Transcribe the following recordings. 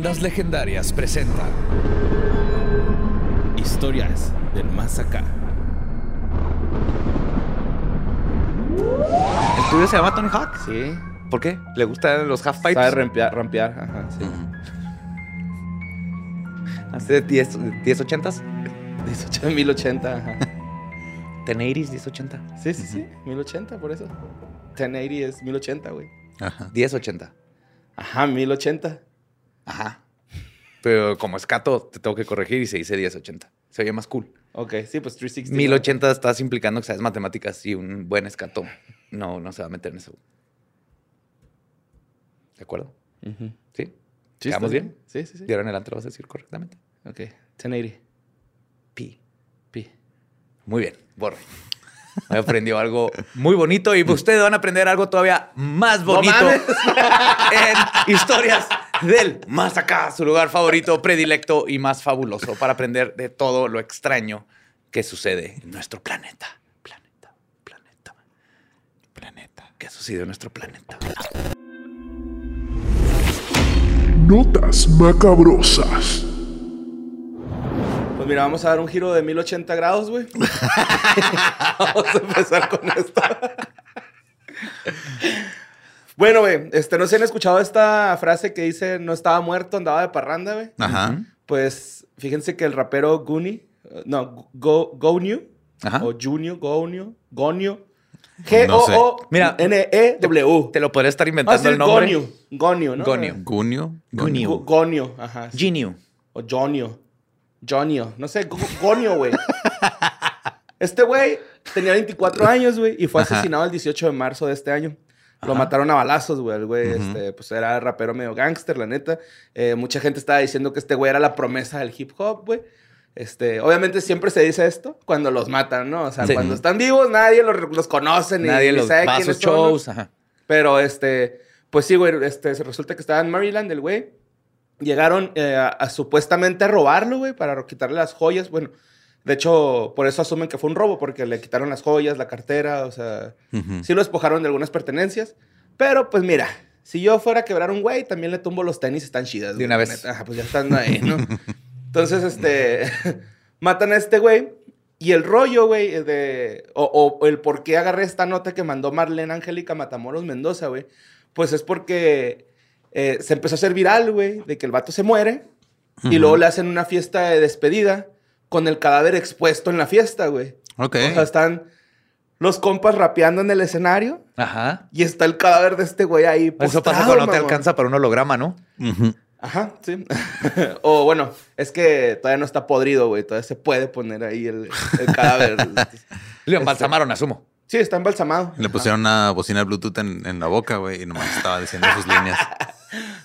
Leyendas Legendarias presenta Historias del Más Acá. ¿El tuyo se llama Tony Hawk? Sí. ¿Por qué? ¿Le gustan los half pipes? Sabe rampear, rampear. Ajá, sí. ¿Hace 10, 1080s? 18, 1080, ajá. 1080s, 1080. Sí, sí, sí. 1080, por eso. 1080 es 1080, güey. Ajá. 1080. Ajá, 1080. Ajá. Pero como escato, te tengo que corregir y se dice 1080. Se oye más cool. Ok, sí, pues 360. 1080 estás implicando que sabes matemáticas y un buen escato. No, no se va a meter en eso. ¿De acuerdo? ¿Sí? Sí, ¿Quedamos está bien? Sí, sí, sí. ¿Dieron el antro vas a decir correctamente? Ok, 1080. Pi. Pi. Muy bien, borre. Me aprendió algo muy bonito y ustedes van a aprender algo todavía más bonito en historias del más acá, su lugar favorito, predilecto y más fabuloso para aprender de todo lo extraño que sucede en nuestro planeta. Planeta, planeta, planeta. ¿Qué sucede en nuestro planeta? Notas macabrosas. Pues mira, vamos a dar un giro de 1080 grados, güey. vamos a empezar con esto. Bueno, güey, este, no sé si han escuchado esta frase que dice no estaba muerto, andaba de parranda, güey. Ajá. Pues fíjense que el rapero Goonie, eh, no, Go, Gonio, Ajá. o Junior, Gonio, Gonio, No sé. Mira, G-O-O-N-E-W. Te lo podría estar Ah, inventando sí, el nombre. Gonio, Gonio, ¿no? Gonio. Gunio. Gunio. Go- Gonio, ajá. sí. Genio. O Jonio. Jonio. No sé, Go- Gonio, güey. Este güey tenía 24 años, güey, y fue Ajá. asesinado el 18 de marzo de este año. Lo mataron a balazos, güey. El güey, Ujú. este, pues era rapero medio gángster, la neta. Eh, mucha gente estaba diciendo que este güey era la promesa del hip hop, güey. Este, obviamente siempre se dice esto cuando los matan, ¿no? O sea, Sí. cuando están vivos, nadie los, los conoce ni, Nadie ni los sabe quiénes son, ¿no? shows. Ajá. Pero este, pues sí, güey, este, se resulta que estaba en Maryland el güey. Llegaron eh, a, a supuestamente a robarlo, güey, para quitarle las joyas. Bueno, de hecho, por eso asumen que fue un robo, porque le quitaron las joyas, la cartera, o sea, Ujú. sí lo despojaron de algunas pertenencias. Pero pues mira, si yo fuera a quebrar un güey, también le tumbo los tenis, están chidas. De güey, una la vez. Ajá, pues ya están ahí, ¿no? Entonces, este, matan a este güey. Y el rollo, güey, de. O, o el por qué agarré esta nota que mandó Marlene Angélica Matamoros Mendoza, güey. Pues es porque eh, se empezó a hacer viral, güey, de que el vato se muere. Y luego le hacen una fiesta de despedida con el cadáver expuesto en la fiesta, güey. Ok. O sea, están los compas rapeando en el escenario Ajá. y está el cadáver de este güey ahí. Eso pasa postrado, cuando no te alcanza para un holograma, ¿no? Ajá, sí. o bueno, es que todavía no está podrido, güey. Todavía se puede poner ahí el, el cadáver. Le embalsamaron, asumo. Sí, está embalsamado. Le pusieron una bocina Bluetooth en, en la boca, güey, y nomás estaba diciendo sus líneas.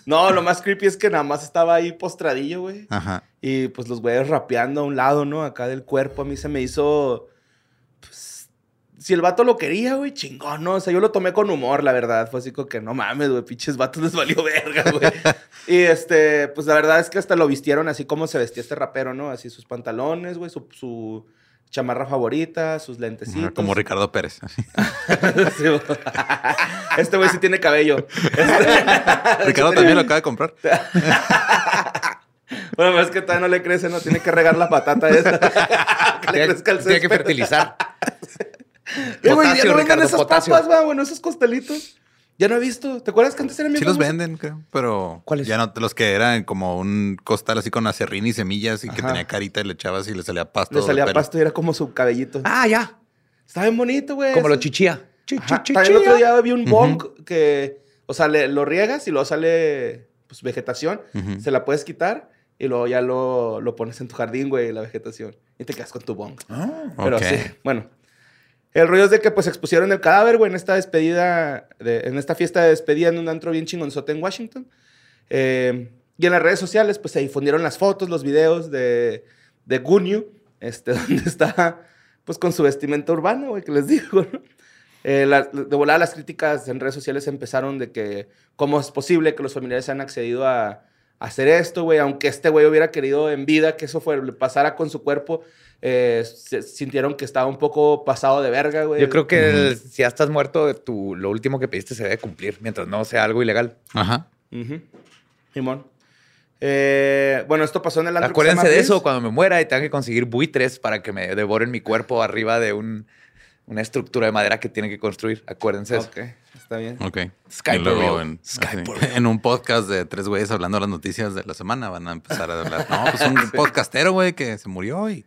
No, lo más creepy es que nada más estaba ahí postradillo, güey. Ajá. Y pues los güeyes rapeando a un lado, ¿no? Acá del cuerpo. A mí se me hizo. Pues. Si el vato lo quería, güey, chingón, ¿no? O sea, yo lo tomé con humor, la verdad. Fue así como que no mames, güey, pinches vatos les valió verga, güey. y este, pues la verdad es que hasta lo vistieron así como se vestía este rapero, ¿no? Así sus pantalones, güey, su, su chamarra favorita, sus lentecitos. Como Ricardo Pérez. este güey sí tiene cabello. Ricardo también lo acaba de comprar. Bueno, pero es que todavía no le crece, ¿no? Tiene que regar la patata esa. que le Tiene, crezca el tiene que césped. fertilizar. Eh, güey, ya Potasio, no Ricardo, esas potasio. papas, va, bueno, esos costelitos. Ya no he visto. ¿Te acuerdas que antes eran bien Sí los famosos? venden, creo. Pero ¿Cuáles? ya no, los que eran como un costal así con acerrín y semillas y que tenía carita y le echabas y le salía pasto. Le salía pasto y era como su cabellito. Ah, ya. Estaba bien bonito, güey. Como lo chichía. También el otro día vi un bong que, o sea, le- lo riegas y luego sale pues, vegetación. Se la puedes quitar y luego ya lo, lo pones en tu jardín, güey, la vegetación. Y te quedas con tu bong. Pero Ok. sí, bueno. El rollo es de que pues expusieron el cadáver, güey, en esta despedida, de- en esta fiesta de despedida en un antro bien chingonzote en Washington. Eh, y en las redes sociales, pues se difundieron las fotos, los videos de, de Gunyu, este, donde está, pues con su vestimenta urbana, güey, que les digo. Eh, de volada las críticas en redes sociales empezaron de que cómo es posible que los familiares han accedido a, a hacer esto, güey, aunque este güey hubiera querido en vida que eso fue, le pasara con su cuerpo, eh, se- sintieron que estaba un poco pasado de verga, güey. Yo creo que el- si ya estás muerto, tu, lo último que pediste se debe cumplir, mientras no sea algo ilegal. Ajá. Simón. Eh, bueno, esto pasó en el antro que se Acuérdense de eso cuando me muera y tenga que conseguir buitres para que me devoren mi cuerpo arriba de un, una estructura de madera que tienen que construir. Acuérdense de eso. Ok, está bien. Ok. Skype y luego en, Skype así, en un podcast de tres güeyes hablando de las noticias de la semana van a empezar a hablar. No, pues un podcastero, güey, que se murió y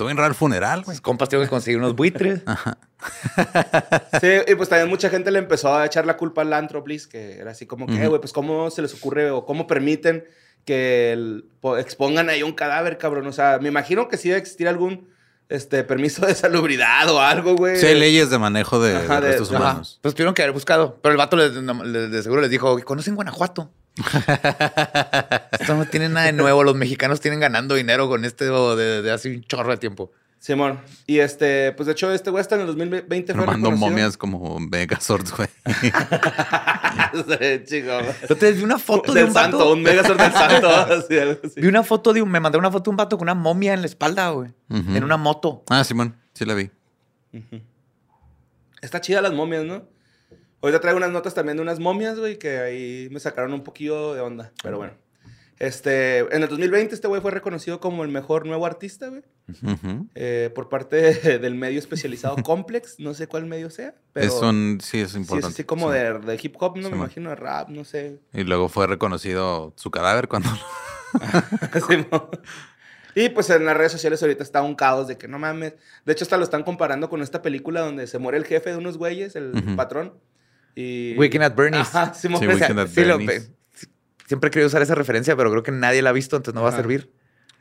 estuvo en el funeral, güey. Compas tengo que conseguir unos buitres. Sí, y pues también mucha gente le empezó a echar la culpa al antro Bliss, que era así como que, Ujú. "Eh, güey, pues cómo se les ocurre o cómo permiten que el- expongan ahí un cadáver, cabrón. O sea, me imagino que sí debe existir algún este, permiso de salubridad o algo, güey. Sí, hay leyes de manejo de, Ajá, de de- restos ajá. humanos. Pues tuvieron que haber buscado. Pero el vato les- no- les- de seguro les dijo, ¿conocen Guanajuato? Esto no tiene nada de nuevo. Los mexicanos tienen ganando dinero con este de, de hace un chorro de tiempo. Simón. Y este, pues de hecho, este güey hasta en el 2020 fue Armando reconocido. momias como Megazords, güey. Sí, chico. Entonces vi una foto de un santo, vato. un megazord del santo. así, algo así. Vi una foto de un, me mandó una foto de un vato con una momia en la espalda, güey. En una moto. Ah, Simón, sí la vi. Está chida las momias, ¿no? Ahorita traigo unas notas también de unas momias, güey, que ahí me sacaron un poquillo de onda. Pero bueno. Este, en el 2020 este güey fue reconocido como el mejor nuevo artista, güey. Eh, por parte del medio especializado Complex. No sé cuál medio sea, pero... es un, sí, es Sí, importante. es así como Sí. de, de hip hop, ¿no? Sí, me man. imagino, de rap, no sé. Y luego fue reconocido su cadáver cuando... Simón. y pues en las redes sociales ahorita está un caos de que no mames. De hecho, hasta lo están comparando con esta película donde se muere el jefe de unos güeyes, el patrón. Y... Weekend at Bernie's. Ajá. Sí, O sea, Weekend at Sí, lo- Bernie's. siempre he querido usar esa referencia, pero creo que nadie la ha visto, entonces no va a servir.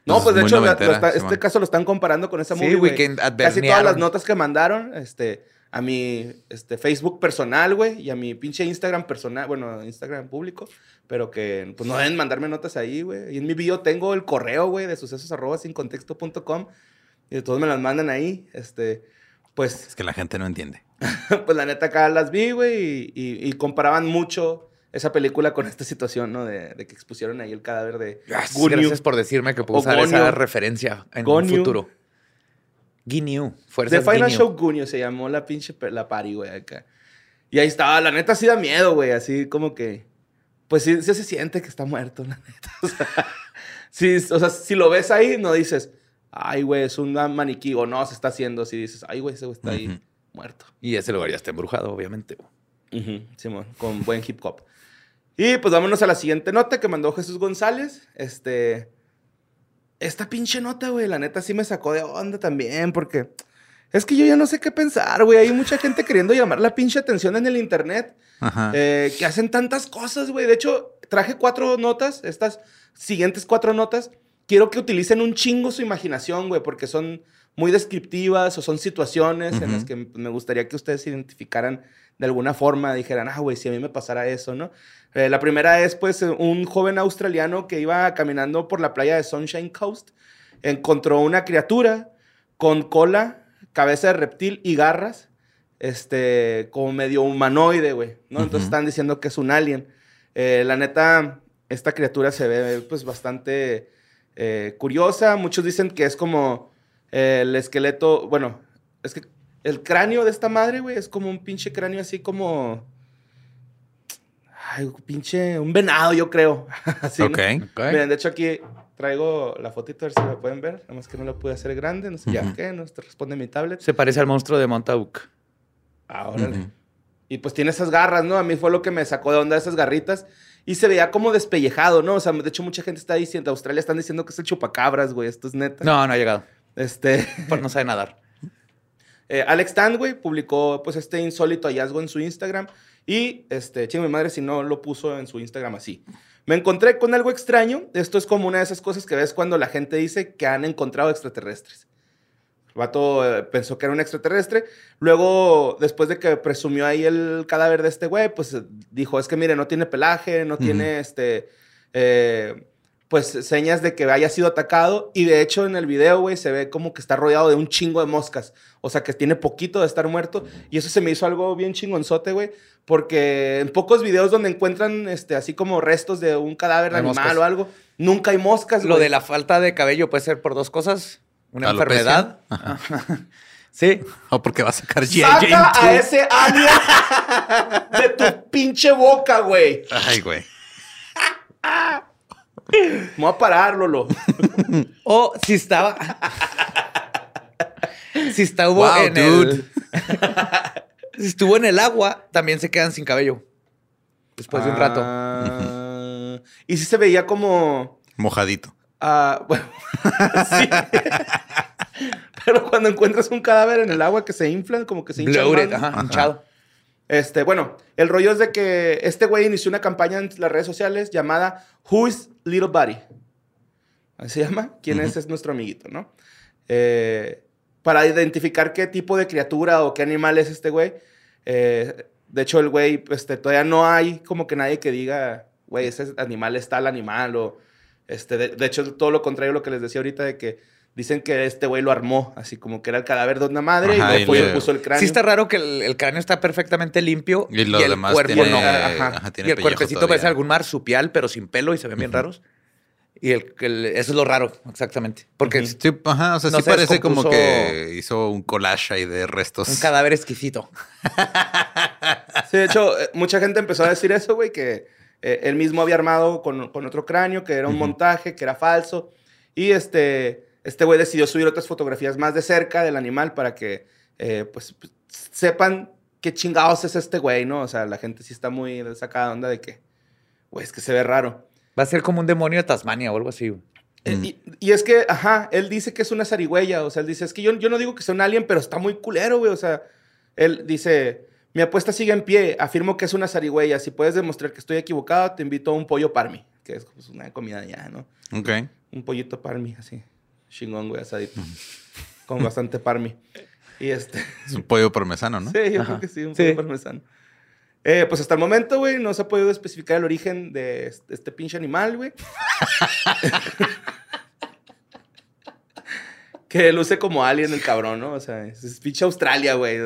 No, pues de hecho, la- está- este caso lo están comparando con esa Sí, movie. güey. Weekend at Casi Bernie todas las notas que mandaron este, a mi este, Facebook personal, güey, y a mi pinche Instagram personal, bueno, Instagram público, pero que pues no deben mandarme notas ahí, güey. Y en mi bio tengo el correo, güey, de sucesos arroba sin contexto.com y todos me las mandan ahí. Este, pues Es que la gente no entiende. pues la neta acá las vi, güey, y, y- y comparaban mucho esa película con esta situación, ¿no? De, de que expusieron ahí el cadáver de Gunyu. Gracias por decirme que puedo O usar esa referencia en un futuro. Ginyu. The Fuerzas Final Ginyu. Show Gunyu se llamó la pinche la party, güey, acá. Y ahí estaba, la neta sí da miedo, güey, así como que... Pues sí, sí se siente que está muerto, la neta. O sea, sí, o sea, si lo ves ahí, no dices, ay, güey, es un maniquí, o no, se está haciendo así, dices, ay, güey, ese güey está ahí. Muerto. Y ese lugar ya está embrujado, obviamente. Simón, con buen hip hop. Y pues vámonos a la siguiente nota que mandó Jesús González. Este. Esta pinche nota, güey, la neta sí me sacó de onda también, porque es que yo ya no sé qué pensar, güey. Hay mucha gente queriendo llamar la pinche atención en el internet, Ajá. eh, que hacen tantas cosas, güey. De hecho, traje cuatro notas, estas siguientes cuatro notas. Quiero que utilicen un chingo su imaginación, güey, porque son muy descriptivas o son situaciones en Ujú. las que me gustaría que ustedes se identificaran de alguna forma, dijeran, ah, güey, si a mí me pasara eso, ¿no? Eh, la primera es, pues, un joven australiano que iba caminando por la playa de Sunshine Coast, encontró una criatura con cola, cabeza de reptil y garras, este, como medio humanoide, güey, ¿no? Entonces Ujú. están diciendo que es un alien. Eh, la neta, esta criatura se ve, pues, bastante eh, curiosa. Muchos dicen que es como el esqueleto, bueno, es que el cráneo de esta madre, güey, es como un pinche cráneo así como... Ay, un pinche, un venado, yo creo. Así, ¿no? ok. Miren, de hecho aquí traigo la fotito, a ver si la pueden ver. Nada más que no la pude hacer grande, no sé ya qué, no te responde mi tablet. Se parece al monstruo de Montauk. Ahora. Ujú. Y pues tiene esas garras, ¿no? A mí fue lo que me sacó de onda esas garritas. Y se veía como despellejado, ¿no? O sea, de hecho mucha gente está diciendo, Australia están diciendo que es el chupacabras, güey. Esto es neta. No, no ha llegado. Este... Pues no sabe nadar. Eh, Alex Tan, güey, publicó pues este insólito hallazgo en su Instagram y este, chingo mi madre si no lo puso en su Instagram así. Me encontré con algo extraño. Esto es como una de esas cosas que ves cuando la gente dice que han encontrado extraterrestres. vato eh, pensó que era un extraterrestre. Luego, después de que presumió ahí el cadáver de este güey, pues dijo, es que mire, no tiene pelaje, no tiene este... eh, pues señas de que haya sido atacado. Y de hecho, en el video, güey, se ve como que está rodeado de un chingo de moscas. O sea, que tiene poquito de estar muerto. Y eso se me hizo algo bien chingonzote, güey. Porque en pocos videos donde encuentran, este, así como restos de un cadáver Hay animal moscas. o algo, nunca hay moscas, Lo de la falta de cabello puede ser por dos cosas. Una Alopecia. enfermedad. sí. O porque va a sacar G.I. Saca a Jane 2. ese alien de tu pinche boca, güey. Ay, güey. Me voy a parar, Lolo. O si estaba. si estuvo Wow, en dude. el. si estuvo en el agua, también se quedan sin cabello. Después de un rato. Ah, y sí se veía como... Mojadito. ah, bueno, sí. Pero cuando encuentras un cadáver en el agua que se inflan, como que se más, ¿no? ajá, hinchado. Este, bueno, el rollo es de que este güey inició una campaña en las redes sociales llamada Who is Little Buddy? Así se llama. ¿Quién es? Es nuestro amiguito, ¿no? Eh, para identificar qué tipo de criatura o qué animal es este güey. Eh, de hecho, el güey, este, todavía no hay como que nadie que diga, güey, ese animal es tal animal o... Este, de, de hecho, todo lo contrario a lo que les decía ahorita de que dicen que este güey lo armó, así como que era el cadáver de una madre Ajá, y y luego le- puso el cráneo. Sí está raro que el, el cráneo está perfectamente limpio Y y, el demás cuerpo tiene, no. Ajá. ajá, tiene y el cuerpecito todavía. parece algún marsupial, pero sin pelo y se ven bien raros. Y el, el- eso es lo raro, exactamente. Porque Sí, ajá, o sea, No sí se parece como que hizo un collage ahí de restos. un cadáver exquisito. Sí, de hecho, eh, mucha gente empezó a decir eso, güey, que eh, él mismo había armado con, con otro cráneo, que era un montaje, que era falso. Y este, este güey decidió subir otras fotografías más de cerca del animal para que, eh, pues, sepan qué chingados es este güey, ¿no? O sea, la gente sí está muy sacada de onda de que, güey, es que se ve raro. Va a ser como un demonio de Tasmania o algo así. Eh, y, y es que, ajá, él dice que es una zarigüeya. O sea, él dice, es que yo, yo no digo que sea un alien, pero está muy culero, güey. O sea, él dice, mi apuesta sigue en pie. Afirmo que es una zarigüeya. Si puedes demostrar que estoy equivocado, te invito a un pollo parmi, que es pues, una comida ya, ¿no? Ok. Un pollito parmi, así. Chingón, güey, asadito. Con bastante parmi. Y este... Es un pollo parmesano, ¿no? Sí, yo creo que sí, un Sí. pollo parmesano. Eh, pues hasta el momento, güey, no se ha podido especificar el origen de este, este pinche animal, güey. que luce como alien el cabrón, ¿no? O sea, es, es pinche Australia, güey.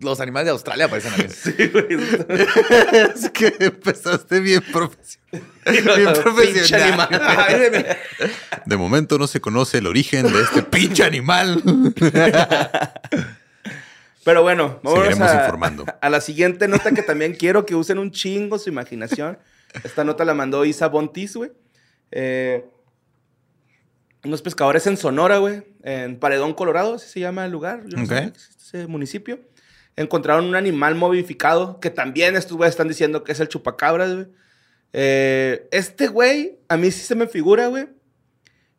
Los animales de Australia parecen aliens. Sí, güey. es que empezaste bien profesional. Bien profesional. animal. De momento no se conoce el origen de este pinche animal. Pero bueno, vamos a, informando. a la siguiente nota que también quiero que usen un chingo su imaginación. Esta nota la mandó Isa Bontis, güey. Eh, unos pescadores en Sonora, güey, en Paredón, Colorado, así se llama el lugar. Yo no existe ese municipio. Encontraron un animal momificado que también estos güeyes están diciendo que es el chupacabras, güey. Eh, este güey, a mí sí se me figura, güey,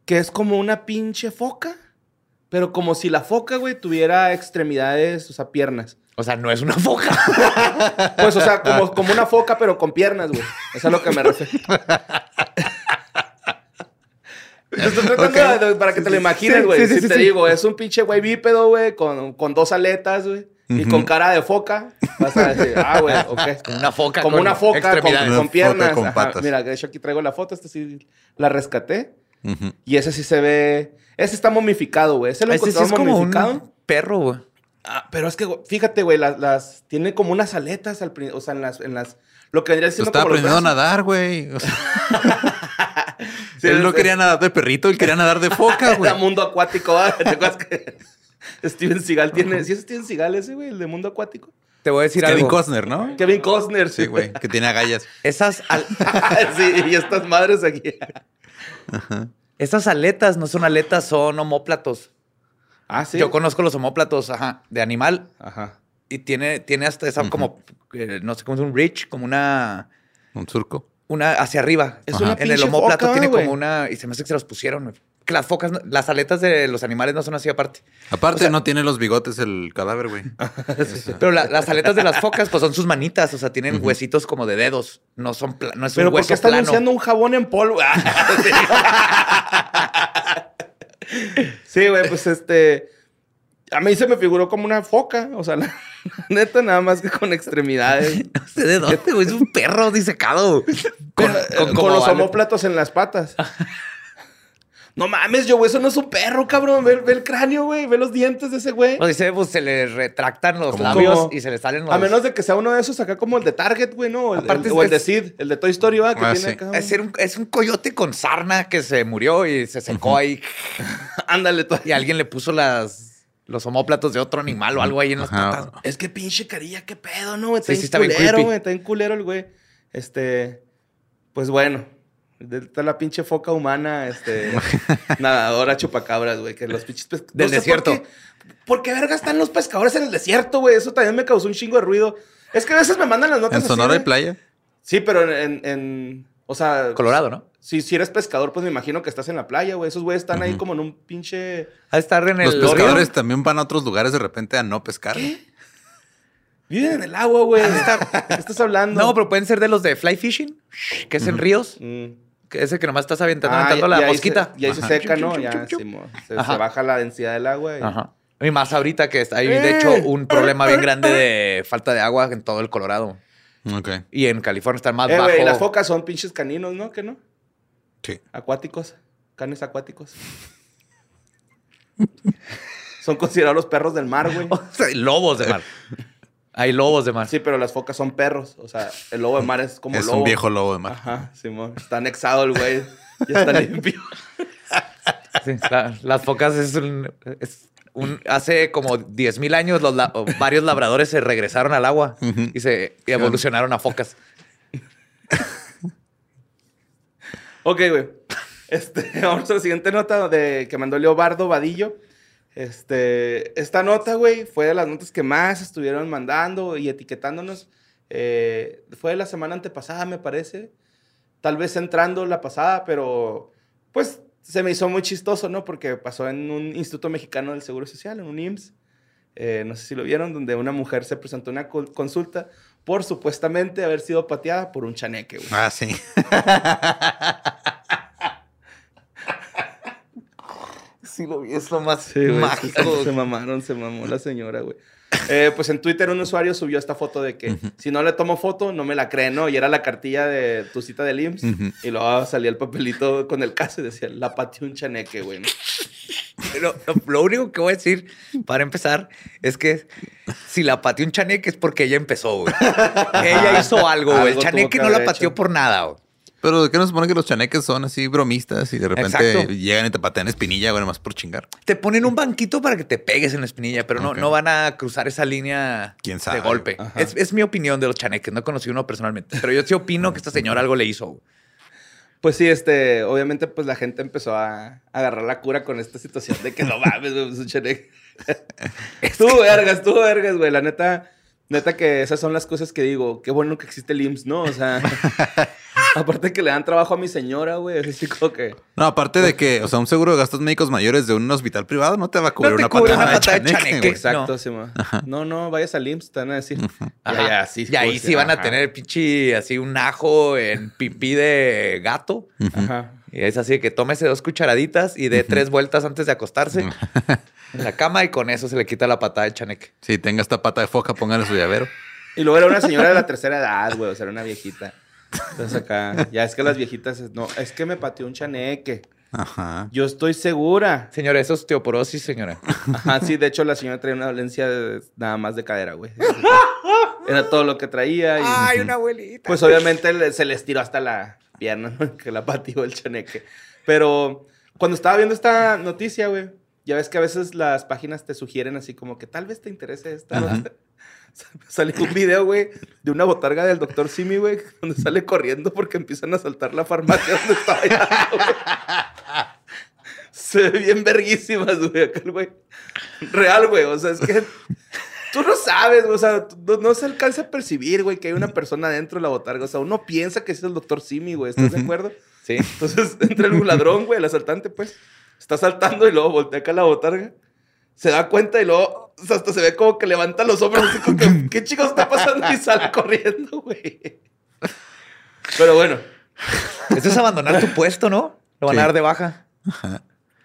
que es como una pinche foca. Pero como si la foca, güey, tuviera extremidades, o sea, piernas. O sea, no es una foca. Pues, o sea, como, como una foca, pero con piernas, güey. Eso es lo que me refiero. Estoy tratando de- para que te lo imagines, güey. sí, sí, si te digo, es un pinche güey bípedo, güey, con, con dos aletas, güey. Y con cara de foca. Vas a decir, ah, güey, ok. Como una foca Como con una foca con, con Una foca piernas. con patas. Mira, de hecho aquí traigo la foto. Esta sí la rescaté. Ujú. Y ese sí se ve... Ese está momificado, güey. Ese lo Ese sí es como momificado. un perro, güey. Ah, pero es que, fíjate, güey, las, las... Tiene como unas aletas al O sea, en las... En las lo que vendría siendo estaba como los aprendiendo a brazos. nadar, güey. O sea, Sí, él no es- quería nadar de perrito, él quería nadar de foca, güey. Era mundo acuático, ¿verdad? ¿Te acuerdas que Steven Seagal tiene... ¿Sí es Steven Seagal ese, güey? El de mundo acuático. Te voy a decir Kevin algo. Costner, ¿no? Kevin Costner. Sí, güey, que tiene agallas. Esas, al- sí, y estas madres aquí. esas aletas no son aletas, son homóplatos. Ah, sí. Yo conozco los homóplatos, ajá, de animal. Ajá. Y tiene, tiene hasta esa como, eh, no sé cómo es un ridge, como una, Un surco. una hacia arriba. Es Ajá. una En el homóplato foca, tiene como una, y se me hace que se los pusieron. güey. Que las focas, las aletas de los animales no son así aparte. Aparte, no tiene los bigotes el cadáver, güey. Pero la- las aletas de las focas, pues son sus manitas, o sea, tienen huesitos como de dedos. No son, no es Pero un ¿por hueso qué están anunciando un jabón en polvo? Sí, güey, pues este. A mí se me figuró como una foca. O sea, la, neta, nada más que con extremidades. No sé de dónde, güey. Es un perro disecado. Con, con como los vale- homóplatos en las patas. No mames, yo, güey, eso no es un perro, cabrón. Ve, ve el cráneo, güey. Ve los dientes de ese güey. No, dice, pues se le retractan los labios ¿Cómo? y se le salen los... A menos de que sea uno de esos acá como el de Target, güey, ¿no? O el, Aparte el- o el de Sid, el de Toy Story, ¿va? Que Ah, tiene sí. acá. Es un, es un coyote con sarna que se murió y se secó ahí. Ándale, tú. Y alguien le puso las, los homóplatos de otro animal o algo ahí en las patas. Es que pinche carilla, qué pedo, ¿no? güey? Sí, está bien culero, güey. Está bien culero el güey. Este. Pues bueno. Está la pinche foca humana, este. nadadora chupacabras, güey. Que los pinches pes- Del desierto. Por qué, ¿Por qué verga están los pescadores en el desierto, güey? Eso también me causó un chingo de ruido. Es que a veces me mandan las notas. En Sonora hay playa. Sí, pero en, en, en- O sea. Colorado, ¿no? Si, si eres pescador, pues me imagino que estás en la playa, güey. Esos güeyes están ahí como en un pinche. De estar en Los el pescadores río. también van a otros lugares de repente a no pescar. Viven en el agua, güey. ¿Qué estás hablando? No, pero pueden ser de los de fly fishing, que es en ríos. Mm. Ese que nomás estás aventando, Ah, aventando y- la y mosquita. Se, y ahí se Ajá. seca, Chup, ¿no? chup, Ya, chup, se, se baja la densidad del agua. y- Ajá. Y más ahorita que está- hay, de hecho, un problema bien grande de falta de agua en todo el Colorado. Ok. Y en California está más Eh, bajo. güey, las focas son pinches caninos, ¿no? ¿Qué no? Sí. Acuáticos. Canes acuáticos. son considerados los perros del mar, güey. O sea, lobos de mar. Hay lobos de mar. Sí, pero las focas son perros. O sea, el lobo de mar es como Es lobo. un viejo lobo de mar. Ajá, Simón. Está anexado el güey. Ya está limpio. Sí, la- las focas es un, es un- Hace como 10 mil años los la- varios labradores se regresaron al agua y se y evolucionaron a focas. Ok, güey. Este, vamos a la siguiente nota de, que mandó Leobardo Vadillo. Este, esta nota, güey, fue de las notas que más estuvieron mandando y etiquetándonos. Eh, fue de la semana antepasada, me parece. Tal vez entrando la pasada, pero pues se me hizo muy chistoso, ¿no? Porque pasó en un Instituto Mexicano del Seguro Social, en un IMSS. Eh, no sé si lo vieron, donde una mujer se presentó a una consulta por supuestamente haber sido pateada por un chaneque, güey. Ah, sí. Sí, lo vi, es lo más Sí, güey, mágico. Se, se mamaron, se mamó la señora, güey. Eh, pues en Twitter un usuario subió esta foto de que si no le tomo foto, no me la creen, ¿no? Y era la cartilla de tu cita del IMSS. Y luego salía el papelito con el caso y decía, la pateó un chaneque, güey. ¿no? Lo, lo- lo único que voy a decir para empezar es que si la pateó un chaneque es porque ella empezó, güey. ella hizo algo, güey. El chaneque no la pateó hecho. por nada, güey. Pero ¿de qué nos supone que los chaneques son así bromistas y de repente Exacto. llegan y te patean espinilla, güey, nomás por chingar? Te ponen un banquito para que te pegues en la espinilla, pero no, no van a cruzar esa línea ¿Quién sabe, de golpe. Es, es mi opinión de los chaneques. No conocí uno personalmente, pero yo sí opino que esta señora algo le hizo. Pues sí, este, obviamente, pues la gente empezó a, a agarrar la cura con esta situación de que no mames, güey, es un chaneque. estuvo vergas, estuvo vergas, güey. La neta, neta que esas son las cosas que digo, qué bueno que existe el IMSS, ¿no? O sea, aparte que le dan trabajo a mi señora, güey, es así como que... No, aparte de que, o sea, un seguro de gastos médicos mayores de un hospital privado no te va a cubrir No te una cubre patada una de patada de chaneque, chaneque. Exacto, No. sí, ma. No, no, vayas al IMSS, te van a decir. Ajá. Ya, ya, sí. y ahí sí van a ajá. tener pinche así un ajo en pipí de gato. Ajá. Y es así de que tómese dos cucharaditas y dé tres vueltas antes de acostarse en la cama y con eso se le quita la patada de chaneque. Si tenga esta pata de foca, póngale su llavero. Y luego era una señora de la tercera edad, güey, o sea, era una viejita. Entonces acá, ya es que las viejitas, no, es que me pateó un chaneque. Ajá. Yo estoy segura. Señora, eso es osteoporosis, señora. Ajá, sí, de hecho la señora traía una dolencia de- nada más de cadera, güey. Era todo lo que traía. Y, una abuelita. Pues obviamente se les tiró hasta la pierna, ¿no? que la pateó el chaneque. Pero cuando estaba viendo esta noticia, güey, ya ves que a veces las páginas te sugieren así como que tal vez te interese esta. Salió un video, güey, de una botarga del doctor Simi, güey, donde sale corriendo porque empiezan a saltar la farmacia donde estaba güey. Se ve bien verguísimas, güey, acá el güey. Real, güey, o sea, es que tú no sabes, güey, o sea, no, no se alcanza a percibir, güey, que hay una persona dentro de la botarga. O sea, uno piensa que es el doctor Simi, güey, ¿estás de acuerdo? Sí. Entonces entra el ladrón, güey, el asaltante, pues. Está saltando y luego voltea acá la botarga. Se da cuenta y luego o sea, hasta se ve como que levanta los hombros así como que, ¿qué chicos está pasando? Y sale corriendo, güey. Pero bueno, Eso es abandonar tu puesto, ¿no? Lo van Sí. a dar de baja.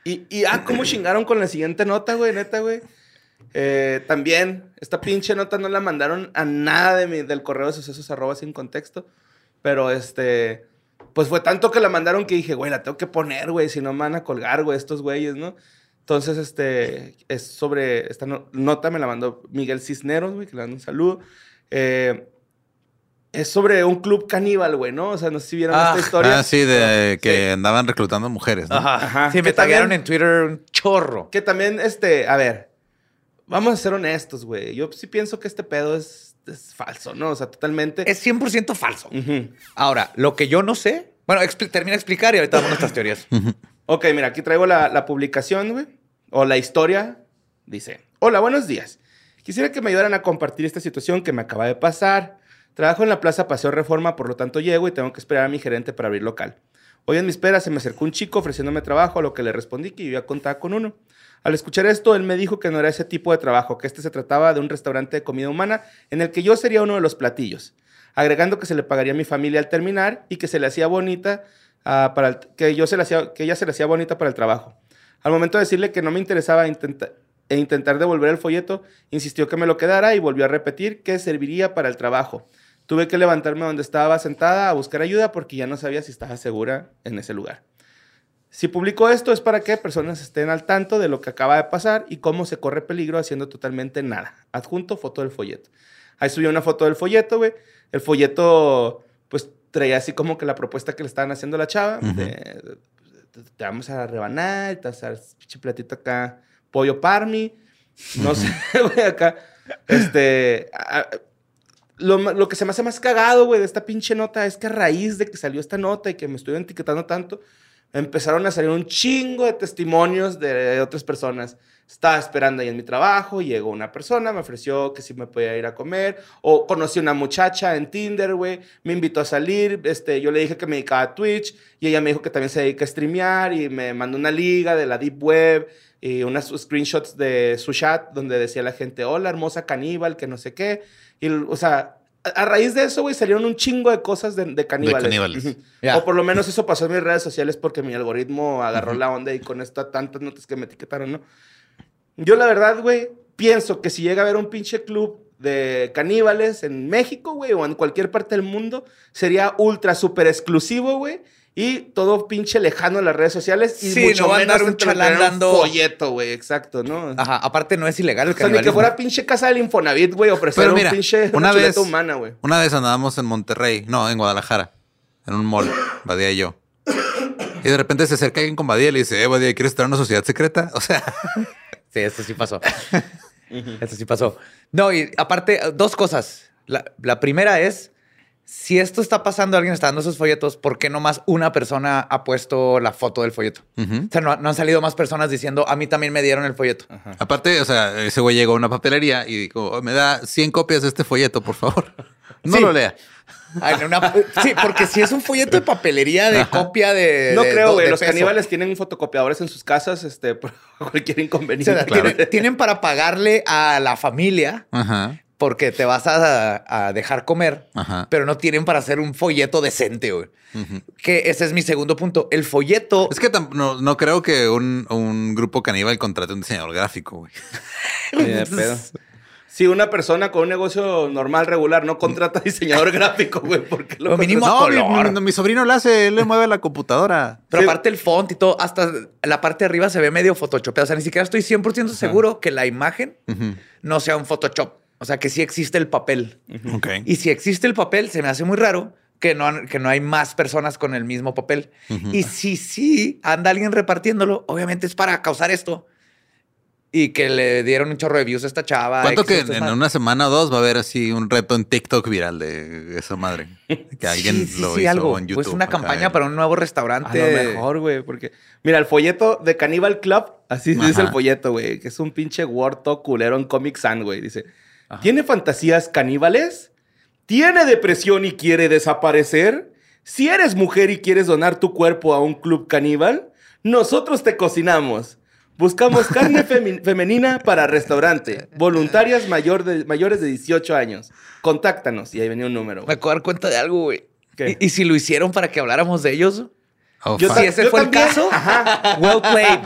Y, y ah, cómo chingaron con la siguiente nota, güey, neta, güey. Eh, también, esta pinche nota no la mandaron a nada de mi- del correo de sucesos arroba sin contexto. Pero este, pues fue tanto que la mandaron que dije, güey, la tengo que poner, güey, si no me van a colgar, güey, estos güeyes, ¿no? Entonces, este, es sobre, esta no- nota me la mandó Miguel Cisneros, güey, que le mando un saludo. Eh, es sobre un club caníbal, güey, ¿no? O sea, no sé si vieron Ah, esta historia. Ah, sí, de que andaban reclutando mujeres. ¿no? Ajá. Ajá. Sí, me taguearon en Twitter un chorro. Que también, este, a ver, vamos a ser honestos, güey. Yo sí pienso que este pedo es, es falso, ¿no? O sea, totalmente. Es 100% falso. Ujú. Ahora, lo que yo no sé. Bueno, expli- termina de explicar y ahorita vamos a nuestras teorías. Ok, mira, aquí traigo la, la publicación, güey. O la historia. Dice: Hola, buenos días. Quisiera que me ayudaran a compartir esta situación que me acaba de pasar. Trabajo en la Plaza Paseo Reforma, por lo tanto llego y tengo que esperar a mi gerente para abrir local. Hoy en mi espera se me acercó un chico ofreciéndome trabajo, a lo que le respondí que yo ya contaba con uno. Al escuchar esto, él me dijo que no era ese tipo de trabajo, que este se trataba de un restaurante de comida humana en el que yo sería uno de los platillos, agregando que se le pagaría a mi familia al terminar y que se le hacía bonita ah, para que yo se le hacía, que ella se le hacía bonita para el trabajo. Al momento de decirle que no me interesaba e intentar devolver el folleto, insistió que me lo quedara y volvió a repetir que serviría para el trabajo. Tuve que levantarme donde estaba sentada a buscar ayuda porque ya no sabía si estaba segura en ese lugar. Si publico esto es para que personas estén al tanto de lo que acaba de pasar y cómo se corre peligro haciendo totalmente nada. Adjunto foto del folleto. Ahí subió una foto del folleto, güey. El folleto, pues, traía así como que la propuesta que le estaban haciendo a la chava. Ujú. de- te, vamos a rebanar, te vas a dar pinche platito acá, pollo parmi. No sé, güey, acá. Este... a- lo, lo que se me hace más cagado, güey, de esta pinche nota es que a raíz de que salió esta nota y que me estuvieron etiquetando tanto, empezaron a salir un chingo de testimonios de otras personas. Estaba esperando ahí en mi trabajo, llegó una persona, me ofreció que si me podía ir a comer, o conocí una muchacha en Tinder, güey, me invitó a salir, este, yo le dije que me dedicaba a Twitch, y ella me dijo que también se dedica a streamear, y me mandó una liga de la Deep Web, y unas screenshots de su chat, donde decía la gente, hola, hermosa caníbal, que no sé qué, y, o sea, a, raíz de eso, güey, salieron un chingo de cosas de, de caníbales. caníbales. Ujú. Ya. O por lo menos eso pasó en mis redes sociales porque mi algoritmo agarró la onda y con esto tantas notas que me etiquetaron, ¿no? Yo la verdad, güey, pienso que si llega a haber un pinche club de caníbales en México, güey, o en cualquier parte del mundo, sería ultra super exclusivo, güey. Y todo pinche lejano en las redes sociales. Y Sí, mucho no va a andar un te lo chalán dando- folleto, güey, exacto, ¿no? Ajá, aparte no es ilegal el O sea, ni que canibalismo. fuera pinche casa del Infonavit, güey, ofrecer un pinche una vez- humana, güey. Una vez andábamos en Monterrey, no, en Guadalajara, en un mall, Badía y yo. Y de repente se acerca alguien con Badía y le dice, eh, Badía, ¿quieres estar en una sociedad secreta? O sea, Sí, esto sí pasó. esto sí pasó. No, y aparte, dos cosas. La, la primera es, si esto está pasando, alguien está dando esos folletos, ¿por qué no más una persona ha puesto la foto del folleto? O sea, no, no han salido más personas diciendo, a mí también me dieron el folleto. aparte, o sea, ese güey llegó a una papelería y dijo, "Oh, me da 100 copias de este folleto, por favor. No Sí. lo lea. Ay, una- sí, porque si es un folleto de papelería de copia de. No de- creo, güey. Los peso. caníbales tienen fotocopiadores en sus casas, este, por cualquier O inconveniente. sea, tienen, tienen para pagarle a la familia Ajá, porque te vas a, a dejar comer, ajá. pero no tienen para hacer un folleto decente, güey. Que ese es mi segundo punto. El folleto. Es que no, no creo que un, un grupo caníbal contrate un diseñador gráfico, güey. Si una persona con un negocio normal, regular, no contrata diseñador gráfico, güey, porque lo Lo mínimo No, mi, color. mi- mi sobrino lo hace, él le mueve la computadora. Pero Sí. aparte el font y todo, hasta la parte de arriba se ve medio photoshopeado. O sea, ni siquiera estoy 100% seguro que la imagen no sea un Photoshop. O sea, que sí existe el papel. Y si existe el papel, se me hace muy raro que no, que no hay más personas con el mismo papel. Y si sí anda alguien repartiéndolo, obviamente es para causar esto. Y que le dieron un chorro de views a esta chava. ¿Cuánto que en una semana o dos va a haber así un reto en TikTok viral de esa madre? Que alguien Sí, sí, lo sí, hizo algo. en YouTube. Pues una campaña para un nuevo A restaurante. lo mejor, güey, porque... Mira, el folleto de Cannibal Club, así se dice el folleto, güey, que es un pinche Word culero en Comic Sans, güey. Dice, ¿tiene fantasías caníbales? ¿Tiene depresión y quiere desaparecer? Si eres mujer y quieres donar tu cuerpo a un club caníbal, nosotros te cocinamos. Buscamos carne femenina para restaurante. Voluntarias mayor de- mayores de 18 años. Contáctanos. Y ahí venía un número. Me acabo de dar cuenta de algo, güey. ¿Qué? ¿Y, y si lo hicieron para que habláramos de ellos? Oh, Yo Si ese yo fue también- el caso, well played.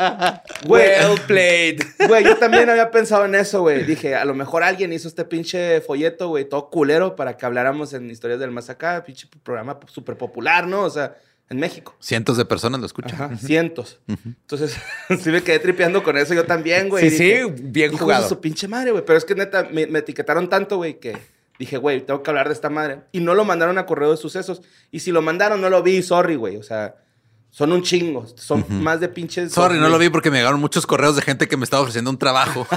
Güey. Well played. Güey, yo también había pensado en eso, güey. Dije, a lo mejor alguien hizo este pinche folleto, güey, todo culero para que habláramos en historias del más acá, pinche programa súper popular, ¿no? O sea, en México. Cientos de personas lo escuchan. Ajá, cientos. Entonces, sí me quedé tripeando con eso yo también, güey. Sí, sí, bien "Hijos jugado". de su pinche madre, güey. Pero es que neta, me, me etiquetaron tanto, güey, que dije, güey, tengo que hablar de esta madre. Y no lo mandaron a correo de sucesos. Y si lo mandaron, no lo vi, sorry, güey. O sea, son un chingo. Son más de pinches. Sorry, no lo vi porque me llegaron muchos correos de gente que me estaba ofreciendo un trabajo.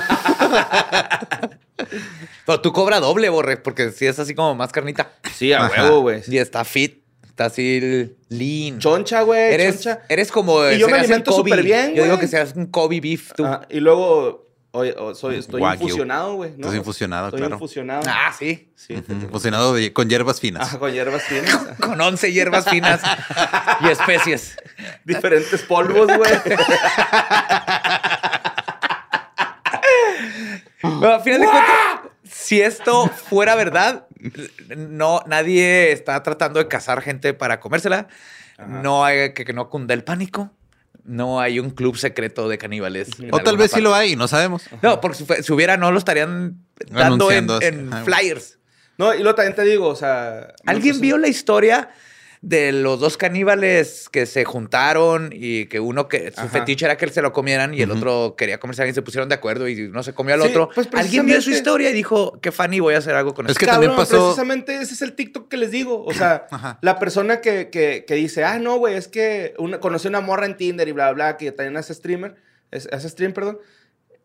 Pero tú cobra doble, Borre, porque si es así como más carnita. Sí, a Ajá. huevo, güey. Y está fit, está así lean. Choncha, güey. Eres, choncha. eres como. Y yo me alimento Kobe. superbién, Yo digo que seas un Kobe beef tú. Ajá, Y luego, oye, o- soy, estoy Wagyu. infusionado, güey. ¿no? Estás infusionado, Estoy claro. infusionado. Ah, sí. Sí. Ujú, Fusionado de- con hierbas finas. Ajá, con hierbas finas. Con 11 hierbas finas y especies. Diferentes polvos, güey. Pero al final de cuentas, si esto fuera verdad, no, nadie está tratando de cazar gente para comérsela. No hay que, que no cunde el pánico. No hay un club secreto de caníbales. o tal vez sí lo hay, no sabemos. No, porque si, hubiera, no lo estarían dando en, en flyers. No, y luego también te digo, o sea... ¿Alguien vio la historia de los dos caníbales que se juntaron y que uno que su Ajá. fetiche era que se lo comieran y el otro quería comerse a alguien, se pusieron de acuerdo y no se comió al Sí, otro? pues, ¿Alguien vio su historia y dijo, qué funny, voy a hacer algo con Es eso? que Cabrón, también pasó- precisamente ese es el TikTok que les digo. O sea, Ajá. la persona que, que, que dice, ah, no, güey, es que una, conocí una morra en Tinder y bla, bla, que también hace streamer, es- hace stream, perdón.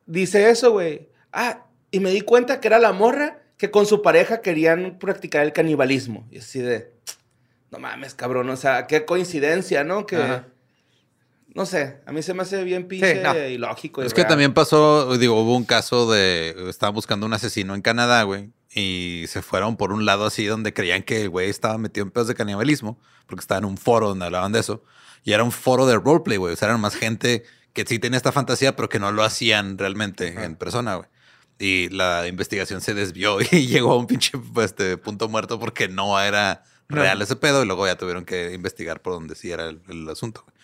Dice eso, güey. Ah, y me di cuenta que era la morra que con su pareja querían practicar el canibalismo. Y así de, no mames, cabrón, o sea, qué coincidencia, ¿no? Que, Ajá. no sé, a mí se me hace bien pinche no. ilógico. y Es que real. también pasó, digo, hubo un caso de, estaban buscando un asesino en Canadá, güey, y se fueron por un lado así donde creían que el güey estaba metido en pedos de canibalismo, porque estaba en un foro donde hablaban de eso, y era un foro de roleplay, güey, o sea, eran más gente que sí tenía esta fantasía, pero que no lo hacían realmente en persona, güey. Y la investigación se desvió y llegó a un pinche pues, este, punto muerto porque no era No. Real ese pedo, y luego ya tuvieron que investigar por donde sí era el, el asunto, güey.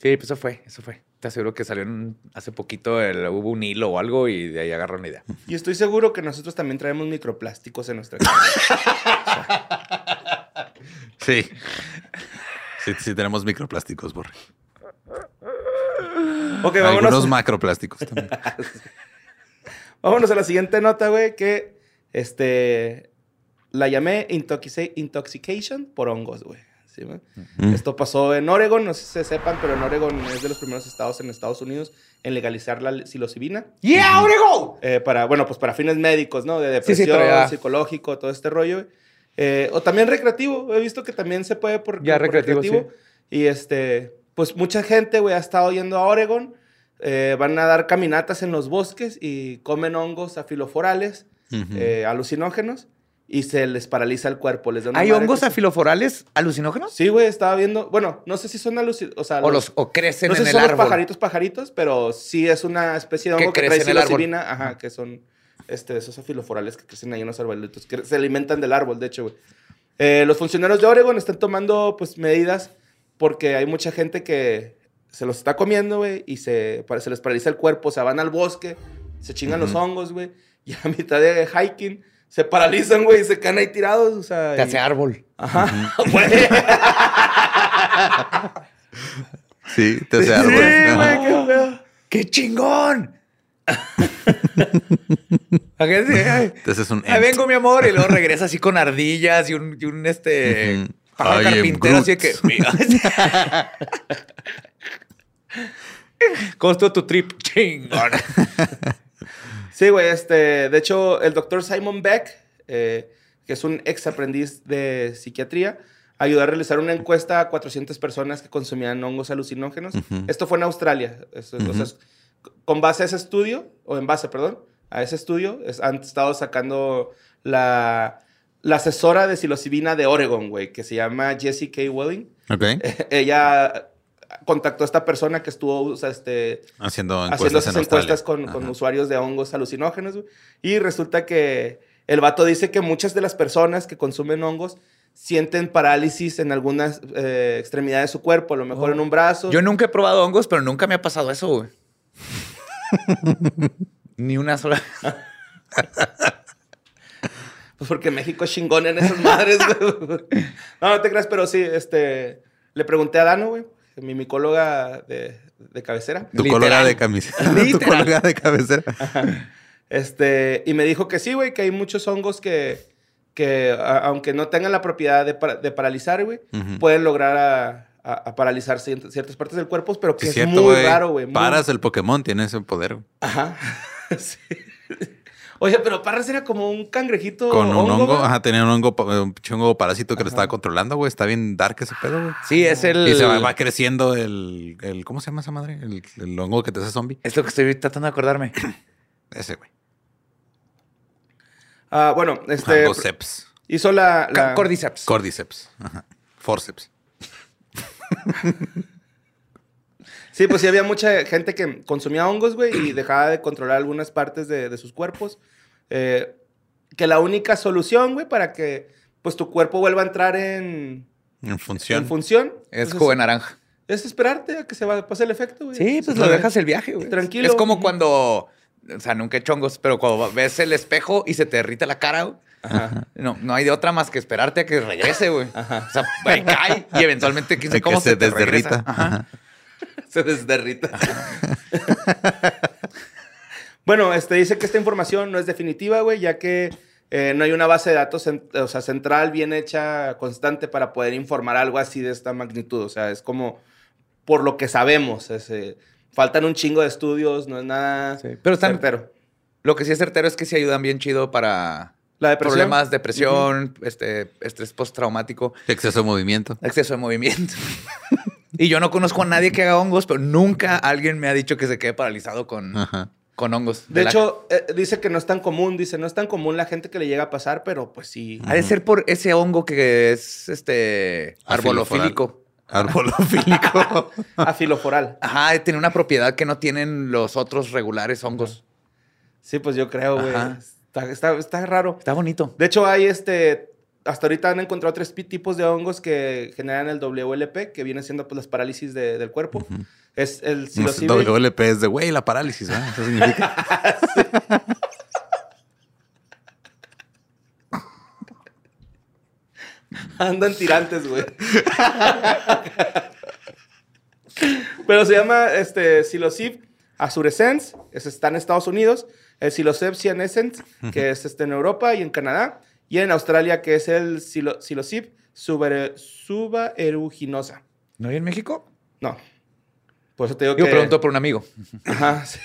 Sí, pues eso fue, eso fue. Te aseguro que salió en- hace poquito, el- hubo un hilo o algo y de ahí agarraron la idea. Y estoy seguro que nosotros también traemos microplásticos en nuestra casa. Sí. Sí, sí tenemos microplásticos, Borre. ok, Algunos vámonos. macroplásticos también. Vámonos a la siguiente nota, güey, que este la llamé intoxica- intoxication por hongos, güey. ¿Sí? Mm. Esto pasó en Oregon, no sé si se sepan, pero en Oregon es de los primeros estados en Estados Unidos en legalizar la psilocibina. ¡Yeah, Oregon! Eh, para, bueno, pues para fines médicos, ¿no? De Sí, sí, depresión, psicológico, todo este rollo. güey. Eh, o también recreativo. He visto que también se puede por, Ya, por recreativo, Y este, pues mucha gente, güey, ha estado yendo a Oregon. eh, van a dar caminatas en los bosques y comen hongos afiloforales, eh, alucinógenos, y se les paraliza el cuerpo. Les da una ¿Hay hongos que afiloforales alucinógenos? Sí, güey, estaba viendo. Bueno, no sé si son alucinógenos. O sea, O, los, o crecen no sé en si el son los árbol. pajaritos, pajaritos, pero sí es una especie de Que hongo que, crece trae en el árbol. ajá, que son este, esos afiloforales que crecen ahí en los arbolitos, que se alimentan del árbol, de hecho, güey. Eh, los funcionarios de Oregon están tomando, pues, medidas porque hay mucha gente que se los está comiendo, güey, y se, se les paraliza el cuerpo, o sea, van al bosque, se chingan los hongos, güey, y a mitad de hiking se paralizan, güey, y se quedan ahí tirados, o sea... Te y- hace árbol. Ajá, güey. Sí, te hace Sí, árbol. Ajá. güey, qué feo. ¡Qué chingón! ¿A qué sí? Ay, un ahí vengo, mi amor. Y luego regresa así con ardillas y un, y un este, pájaro I am carpintero. Así de que... ¿Cómo estuvo tu trip? Chingón. Sí, güey, este, de hecho, el doctor Simon Beck, eh, que es un ex aprendiz de psiquiatría, ayudó a realizar una encuesta a 400 personas que consumían hongos alucinógenos. Ujú. Esto fue en Australia. O sea, Ujú. con base a ese estudio, o en base, perdón, a ese estudio, es- han estado sacando la, la asesora de psilocibina de Oregon, güey, que se llama Jessie K. Welling. Ok. Ella contactó a esta persona que estuvo, o sea, este, Haciendo haciendo encuestas esas en encuestas con, con usuarios de hongos alucinógenos. güey. Y resulta que el vato dice que muchas de las personas que consumen hongos sienten parálisis en algunas eh, extremidades de su cuerpo, a lo mejor en un brazo. Yo nunca he probado hongos, pero nunca me ha pasado eso, güey. Ni una sola. Pues porque México es chingón en esas madres, güey. No, no te creas, pero sí, este... Le pregunté a Dano, güey, mi micóloga de, de cabecera. Tu colega de camiseta. tu colega de cabecera. Este, y me dijo que sí, güey, que hay muchos hongos que, que a- aunque no tengan la propiedad de, para- de paralizar, güey, pueden lograr a, a- a paralizar ciertas, partes del cuerpo, pero que Sí, es cierto, muy raro, güey. muy- Paras el Pokémon, tiene ese poder. Ajá. Sí. Oye, pero Parras era como un cangrejito Con un hongo, ajá, tenía un hongo, pa- un hongo parásito que lo estaba controlando, güey. Está bien dark ese pedo, güey. Sí, es el. Y se va, va creciendo el, el. ¿Cómo se llama esa madre? El, el hongo que te hace zombie. Es lo que estoy tratando de acordarme. Ese, güey. Ah, bueno, este... Hizo la... la- Cordyceps. Cordyceps. Ajá. Forceps. Sí, pues sí había mucha gente que consumía hongos, güey, y dejaba de controlar algunas partes de, de sus cuerpos. Eh, que la única solución, güey, para que pues tu cuerpo vuelva a entrar en, En función. en función Es pues, jugo de naranja. es esperarte a que se va, pase el efecto, güey. Sí, pues lo dejas el viaje, güey. Tranquilo. Es como cuando. O sea, nunca he chongos, pero cuando ves el espejo y se te derrite la cara, güey. Ajá. No, no hay de otra más que esperarte a que regrese, güey. O sea, ahí cae y eventualmente quién cómo que se te regresa. desderrita. Ajá. Ajá. Se desderrita. bueno, este dice que esta información no es definitiva, güey, ya que eh, no hay una base de datos o sea, central bien hecha, constante, para poder informar algo así de esta magnitud. O sea, es como por lo que sabemos. es, eh, faltan un chingo de estudios, no es nada Sí, pero están- certero. Lo que sí es certero es que sí ayudan bien chido para La depresión. problemas, depresión, este, estrés postraumático, Exceso de movimiento. exceso de movimiento. y yo no conozco a nadie que haga hongos, pero nunca alguien me ha dicho que se quede paralizado con, Ajá. con hongos. De hecho, eh, dice que no es tan común, dice, no es tan común la gente que le llega a pasar, pero pues sí. ha de ser por ese hongo que es este arbolofílico. Arbolofílico. Afiloforal. Ajá, tiene una propiedad que no tienen los otros regulares hongos. Sí, pues yo creo, güey. Ajá. Está, está, está raro. Está bonito. De hecho, hay este. Hasta ahorita han encontrado tres tipos de hongos que generan el WLP, que viene siendo pues, las parálisis de- del cuerpo. Es el psilocibe. WLP es de, güey, la parálisis, ¿verdad? Eso significa. Andan tirantes, güey. Pero se llama este Psilocybe azurescens, ese está en Estados Unidos. El Psilocybe cyanescens, que es este en Europa y en Canadá. Y en Australia, que es el Psilocybe subaere- subaeruginosa. ¿No hay en México? No. Por eso te digo Yo que... pregunto por un amigo. Ajá, sí.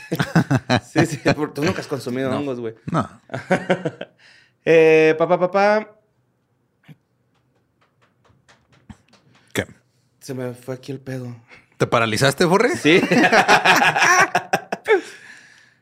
sí, sí. Tú nunca has consumido hongos, güey. No. Eh, papá, papá. ¿Qué? Se me fue aquí el pedo. ¿Te paralizaste, Borre? Sí.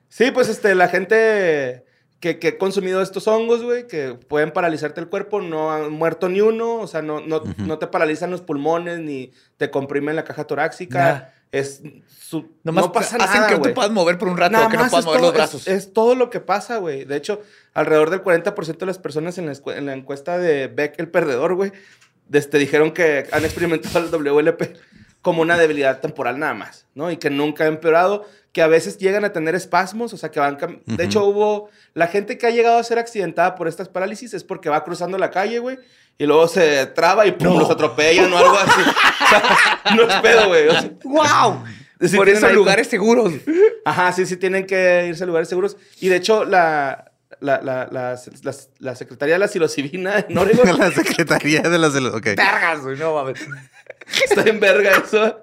sí, pues este, la gente que, que ha consumido estos hongos, güey, que pueden paralizarte el cuerpo, no han muerto ni uno, o sea, no, no, no te paralizan los pulmones ni te comprimen la caja torácica. Es su- Nomás no pasa hacen nada, que güey. te puedas mover por un rato, Nada que no puedas mover todo- los brazos. Es, es todo lo que pasa, güey. De hecho, alrededor del 40% de las personas en la, escu- en la encuesta de Beck, el perdedor, güey, este, dijeron que han experimentado el WLP como una debilidad temporal nada más, ¿no? Y que nunca ha empeorado, que a veces llegan a tener espasmos, o sea, que van... cam- De hecho, hubo... La gente que ha llegado a ser accidentada por estas parálisis es porque va cruzando la calle, güey, y luego se traba y pum, los atropellan o algo así. O sea, no es pedo, güey. o sea, ¡Wow! Sí por eso lugares seguros. Ajá, sí, sí, tienen que irse a lugares seguros. Y de hecho, la, la, la, la, la- la Secretaría de la Psilocibina en Oregon la Secretaría de de los- Ok. Vergas, güey, no mames. está en verga eso.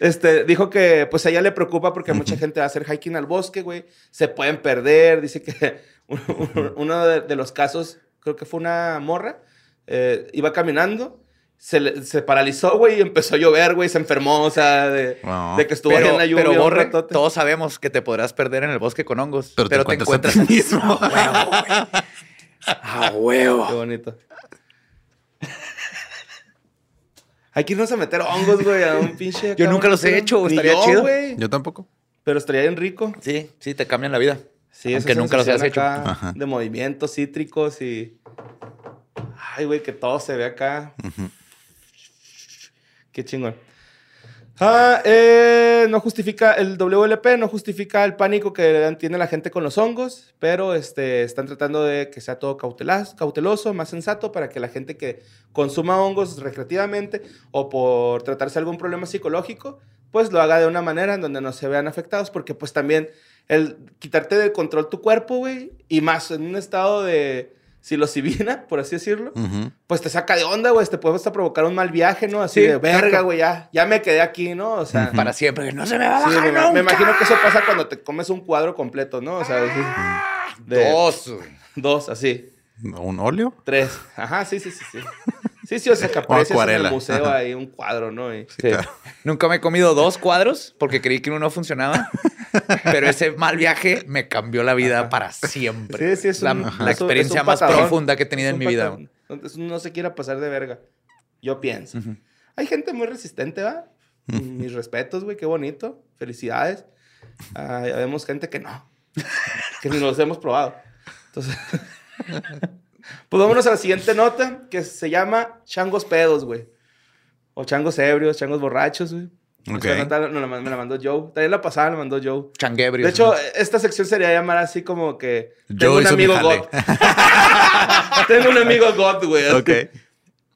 Este, dijo que pues a ella le preocupa porque mucha gente va a hacer hiking al bosque, güey. Se pueden perder. Dice que uno- de, de los casos, creo que fue una morra, eh, iba caminando, se, le- se paralizó, güey, y empezó a llover, güey, se enfermó, o sea, de, No. de que estuvo ahí Pero, en la lluvia. pero Borre, todos sabemos que te podrás perder en el bosque con hongos. Pero, Pero, te, te encuentras, encuentras a ti mismo. ¡Ah, huevo! Qué bonito. Hay que irnos a meter hongos, güey, a un pinche. Yo nunca los he hecho, Ni estaría yo, chido. güey. Yo tampoco. Pero estaría bien rico. Sí, sí, te cambian la vida. Sí, Aunque esa nunca los sensación hecho. Ajá. De movimientos cítricos y. Ay, Ay, güey, que todo se ve acá. Qué chingón. Ah, eh, no justifica el WLP, no justifica el pánico que tiene la gente con los hongos, pero este, están tratando de que sea todo cauteloso, más sensato, para que la gente que consuma hongos recreativamente o por tratarse algún problema psicológico, pues lo haga de una manera en donde no se vean afectados, porque pues también el quitarte del control tu cuerpo, güey, y más en un estado de psilocibina, por así decirlo, pues te saca de onda, güey. Te puede hasta provocar un mal viaje, ¿no? Así Sí, de verga, güey, ya, ya me quedé aquí, ¿no? O sea, Para siempre. que No se me va a bajar me, me nunca. imagino que eso pasa cuando te comes un cuadro completo, ¿no? O sea, así, de- Dos. dos, así, ¿Un óleo? tres. Ajá, sí, sí, sí, sí. Sí, sí, o sea, que aprecias en el museo Ajá. ahí un cuadro, ¿no? Y- Sí. claro. Nunca me he comido dos cuadros porque creí que uno no funcionaba. pero ese mal viaje me cambió la vida para siempre. Sí, sí, es la, un- la experiencia es un más patadón. profunda que he tenido en mi vida. patadón. Entonces, uno no se quiera pasar de verga. Yo pienso. Hay gente muy resistente, ¿va? Mis respetos, güey, qué bonito. Felicidades. Ah, ya vemos gente que no. que ni los hemos probado. Entonces. pues vámonos a la siguiente nota que se llama Changos Pedos, güey. O Changos Ebrios, Changos Borrachos, güey. Ok. Esta nota no, la- me la mandó Joe. También la pasada la mandó Joe. Changuebrios. De hecho, ¿no? esta sección sería llamar así como que. Joe Tengo un amigo. God. tengo un amigo God, güey. Ok.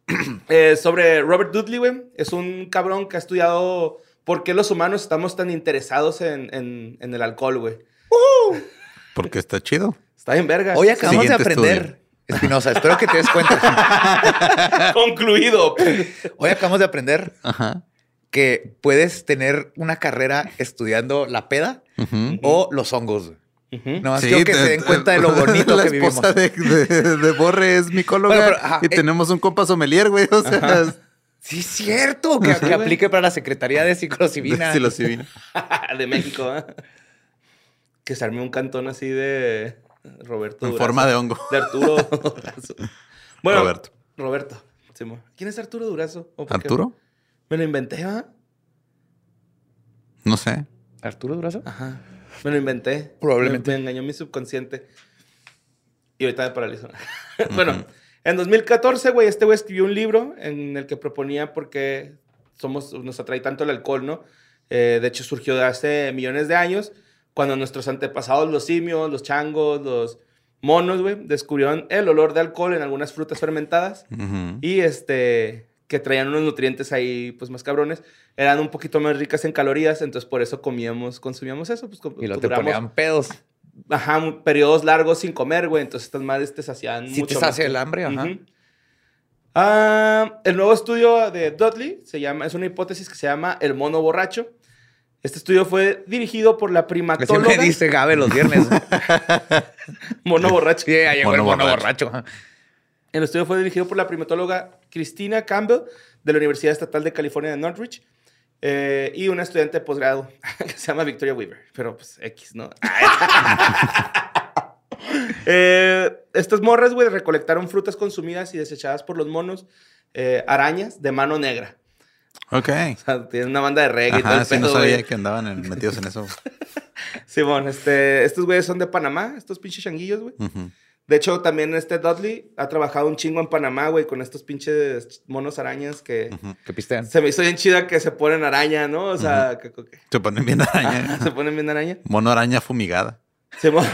Eh, sobre Robert Dudley, güey. Es un cabrón que ha estudiado por qué los humanos estamos tan interesados en, en- en el alcohol, güey. Porque está chido. Está bien verga. Hoy acabamos de aprender, Espinosa, espero que te des cuenta. Concluido. Hoy acabamos de aprender Ajá. que puedes tener una carrera estudiando la peda o los hongos. güey. Ujú. No, Sí, quiero que te- se den cuenta de lo bonito la que vivimos. esposa de, de- de Borre es micóloga Bueno, pero, ajá, y eh. tenemos un compa sommelier, güey. O sea, Sí, es cierto. Que, que aplique para la Secretaría de Psilocibina. si lo civil. de México, ¿eh? Que se arme un cantón así de Roberto. En Durazo. forma de hongo. De Arturo Durazo. Bueno, Roberto. Roberto. ¿Quién es Arturo Durazo? ¿Arturo? Me lo inventé, ¿va? No sé. ¿Arturo Durazo? Ajá. Me lo inventé. Probablemente. Me, me engañó mi subconsciente. Y ahorita me paralizó. bueno, en 2014, güey, este güey escribió un libro en el que proponía por qué somos, nos atrae tanto el alcohol, ¿no? Eh, de hecho, surgió de hace millones de años, cuando nuestros antepasados, los simios, los changos, los monos, güey, descubrieron el olor de alcohol en algunas frutas fermentadas y este que traían unos nutrientes ahí pues más cabrones eran un poquito más ricas en calorías entonces por eso comíamos consumíamos eso pues Y lo te ponían pedos. ajá periodos largos sin comer güey entonces estas madres te saciaban Sí te mucho sacia más. el hambre, ajá. Ah, el nuevo estudio de Dudley se llama es una hipótesis que se llama el mono borracho este estudio fue dirigido por la Así primatóloga me dice Gabe los viernes. mono borracho Sí, el Mono mono borracho. borracho. El estudio fue dirigido por la primatóloga Christina Campbell de la Universidad Estatal de California de Northridge eh, y una estudiante de posgrado que se llama Victoria Weaver, pero pues X, ¿no? Eh, estas morras, güey, recolectaron frutas consumidas y desechadas por los monos, eh, arañas de mano negra. Ok. O sea, tienen una banda de reggae y todo Ajá, el sí, no pedo, sabía güey. que andaban en- metidos en eso. Simón, este, estos güeyes son de Panamá, estos pinches changuillos, güey. Ujú. De hecho, también este Dudley ha trabajado un chingo en Panamá, güey, con estos pinches monos arañas que... Que pistean. Se me hizo bien chida que se ponen araña, ¿no? O sea, que, que- Se ponen bien araña. se ponen bien araña. Mono araña fumigada. Mo-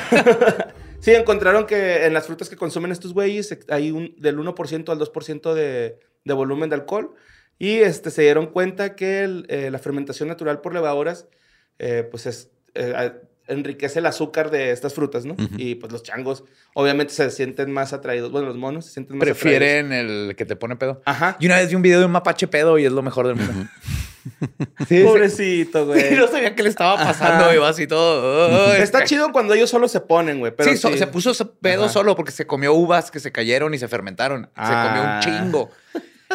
sí, encontraron que en las frutas que consumen estos güeyes hay un, del 1% al 2% de, de volumen de alcohol. Y este, se dieron cuenta que el, eh, la fermentación natural por levaduras, eh, pues es, eh, enriquece el azúcar de estas frutas, ¿no? Y pues los changos obviamente se sienten más atraídos. Bueno, los monos se sienten más atraídos. Prefieren el que te pone pedo. Ajá. Y una vez vi un video de un mapache pedo y es lo mejor del mundo. Sí, Pobrecito, güey. sí. no sabía qué le estaba pasando, Ajá. iba así todo. "Ay". Está chido cuando ellos solo se ponen, güey. Pero sí, so- se puso pedo Ajá. solo porque se comió uvas que se cayeron y se fermentaron. Se comió Ah. un chingo.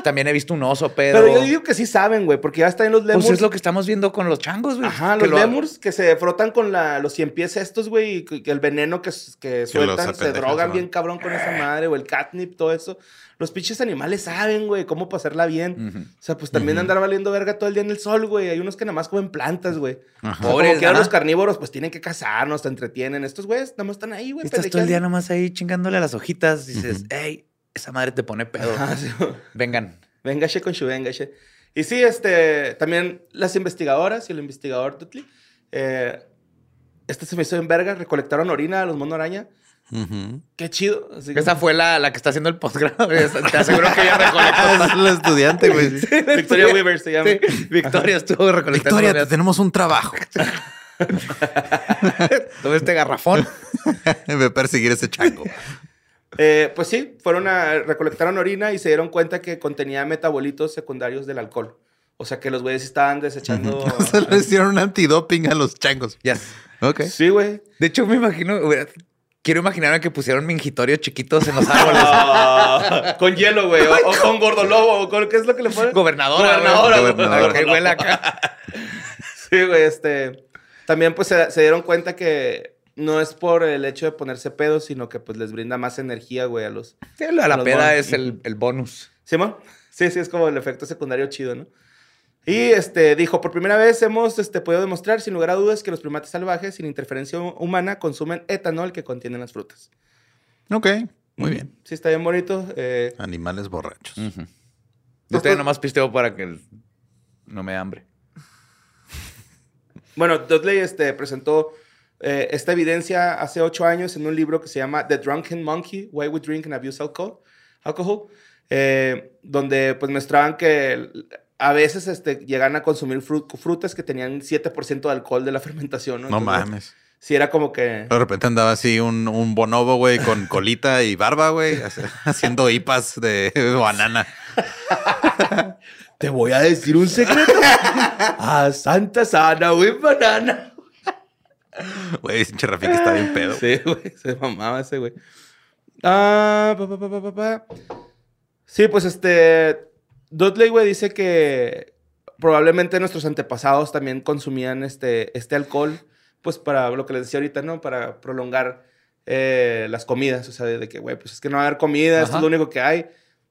También he visto un oso pedo. Pero yo digo que sí saben, güey, porque ya están en los lemurs. Pues es lo que estamos viendo con los changos, güey. Ajá, los lo- lemurs que se frotan con la, los cien pies estos, güey, y que el veneno que, que sueltan, se drogan ¿no? bien cabrón con esa madre, o el catnip, todo eso. Los pinches animales saben, güey, cómo pasarla bien. O sea, pues también andar valiendo verga todo el día en el sol, güey. Hay unos que nada más comen plantas, güey. O sea, Pobres, como que ahora ajá. los carnívoros, pues tienen que cazar, nos entretienen. Estos güeyes nad más están ahí, güey. Estás todo el día pendejeando. nomás ahí chingándole a las hojitas. Dices, hey, esa madre te pone pedo. Sí. Vengan. Véngase con su véngase. Y sí, este, también las investigadoras y el investigador Dudley, eh, este se me hizo en verga, recolectaron orina a los mono araña. Qué chido. Así que- Esa fue la, la que está haciendo el posgrado. Te aseguro que ella recolectó. Es la estudiante, güey. Victoria Weaver se llama. Sí, Victoria estuvo recolectando. Victoria, te tenemos un trabajo. Toma este garrafón. Ve a perseguir ese chango. Eh, pues sí, fueron a recolectaron orina y se dieron cuenta que contenía metabolitos secundarios del alcohol. O sea que los güeyes estaban desechando. O sea, le hicieron un antidoping a los changos. Ya. Ok. Sí, güey. De hecho, me imagino. Quiero imaginarme que pusieron mingitorios chiquitos en los árboles. Ah, con hielo, güey. O, o con gordolobo. o con, ¿Qué es lo que le ponen? Gobernadora. Gobernadora, güey. que huela acá. Sí, güey, este. También, pues, se, se dieron cuenta que no es por el hecho de ponerse pedos, sino que, pues, les brinda más energía, güey, a los. Sí, la la Los peda es el, el bonus. ¿Simón? Sí, sí, es como el efecto secundario chido, ¿no? Y este, dijo, por primera vez hemos este, podido demostrar, sin lugar a dudas, que los primates salvajes, sin interferencia hu- humana, consumen etanol que contienen las frutas. Ok. Muy bien. Sí, está bien bonito. eh, Animales borrachos. Yo todavía nomás pisteo para que el- no me hambre. Bueno, Dudley este, presentó eh, esta evidencia hace ocho años en un libro que se llama The Drunken Monkey, Why We Drink and Abuse Alcohol, alcohol eh, donde pues mostraban que a veces este, llegan a consumir fru- frutas que tenían 7% de alcohol de la fermentación. No, No Entonces, mames. Sí, era como que... De repente andaba así un, un bonobo, güey, con colita y barba, güey, haciendo hipas de banana. Te voy a decir un secreto. a Santa Sana, güey, banana. Güey, pinche Rafiki está bien pedo. Sí, güey, se mamaba ese güey. Ah, pa, pa, pa, pa, pa, pa. Sí, pues este. Dudley, güey, dice que probablemente nuestros antepasados también consumían este, este alcohol, pues para lo que les decía ahorita, ¿no? Para prolongar eh, las comidas. O sea, de, de que, güey, pues es que no va a haber comida, esto es lo único que hay.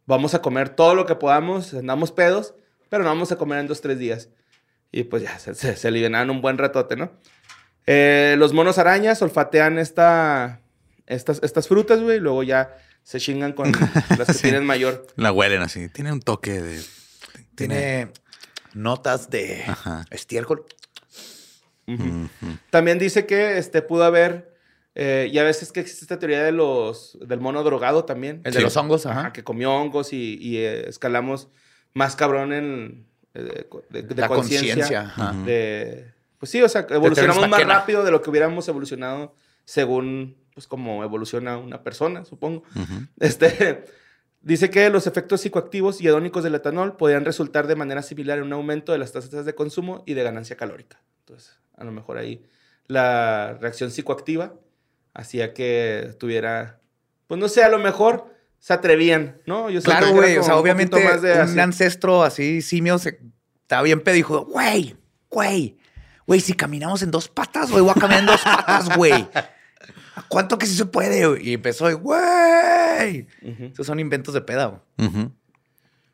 Vamos a comer todo lo que podamos, andamos pedos, pero no vamos a comer en dos, tres días. Y pues ya, se, se, un buen ratote, ¿no? Eh, los monos arañas olfatean esta, estas, estas frutas, güey, y luego ya se chingan con las que Sí. tienen mayor. La huelen así. Tiene un toque de. Tiene notas de Ajá. estiércol. También dice que este, pudo haber, eh, y a veces que existe esta teoría de los, del mono drogado también. El Sí. de los hongos, Ajá, ajá. que comió hongos y, y, eh, escalamos más cabrón en eh, de, de La conciencia. de- Pues sí, o sea, evolucionamos más rápido de lo que hubiéramos evolucionado según, pues, como evoluciona una persona, supongo. Ujú. Este, dice que los efectos psicoactivos y hedónicos del etanol podían resultar de manera similar en un aumento de las tasas de consumo y de ganancia calórica. Entonces, a lo mejor ahí la reacción psicoactiva hacía que tuviera, pues no sé, a lo mejor se atrevían, ¿no? Yo Claro, güey. O sea, un obviamente más de un así- ancestro así, simio, se estaba bien pedo y dijo, güey, güey, güey, si caminamos en dos patas, güey, voy a caminar en dos patas, güey. ¿A cuánto que sí se puede? Y empezó, de, güey. Ujú. Esos son inventos de peda, güey. Ujú.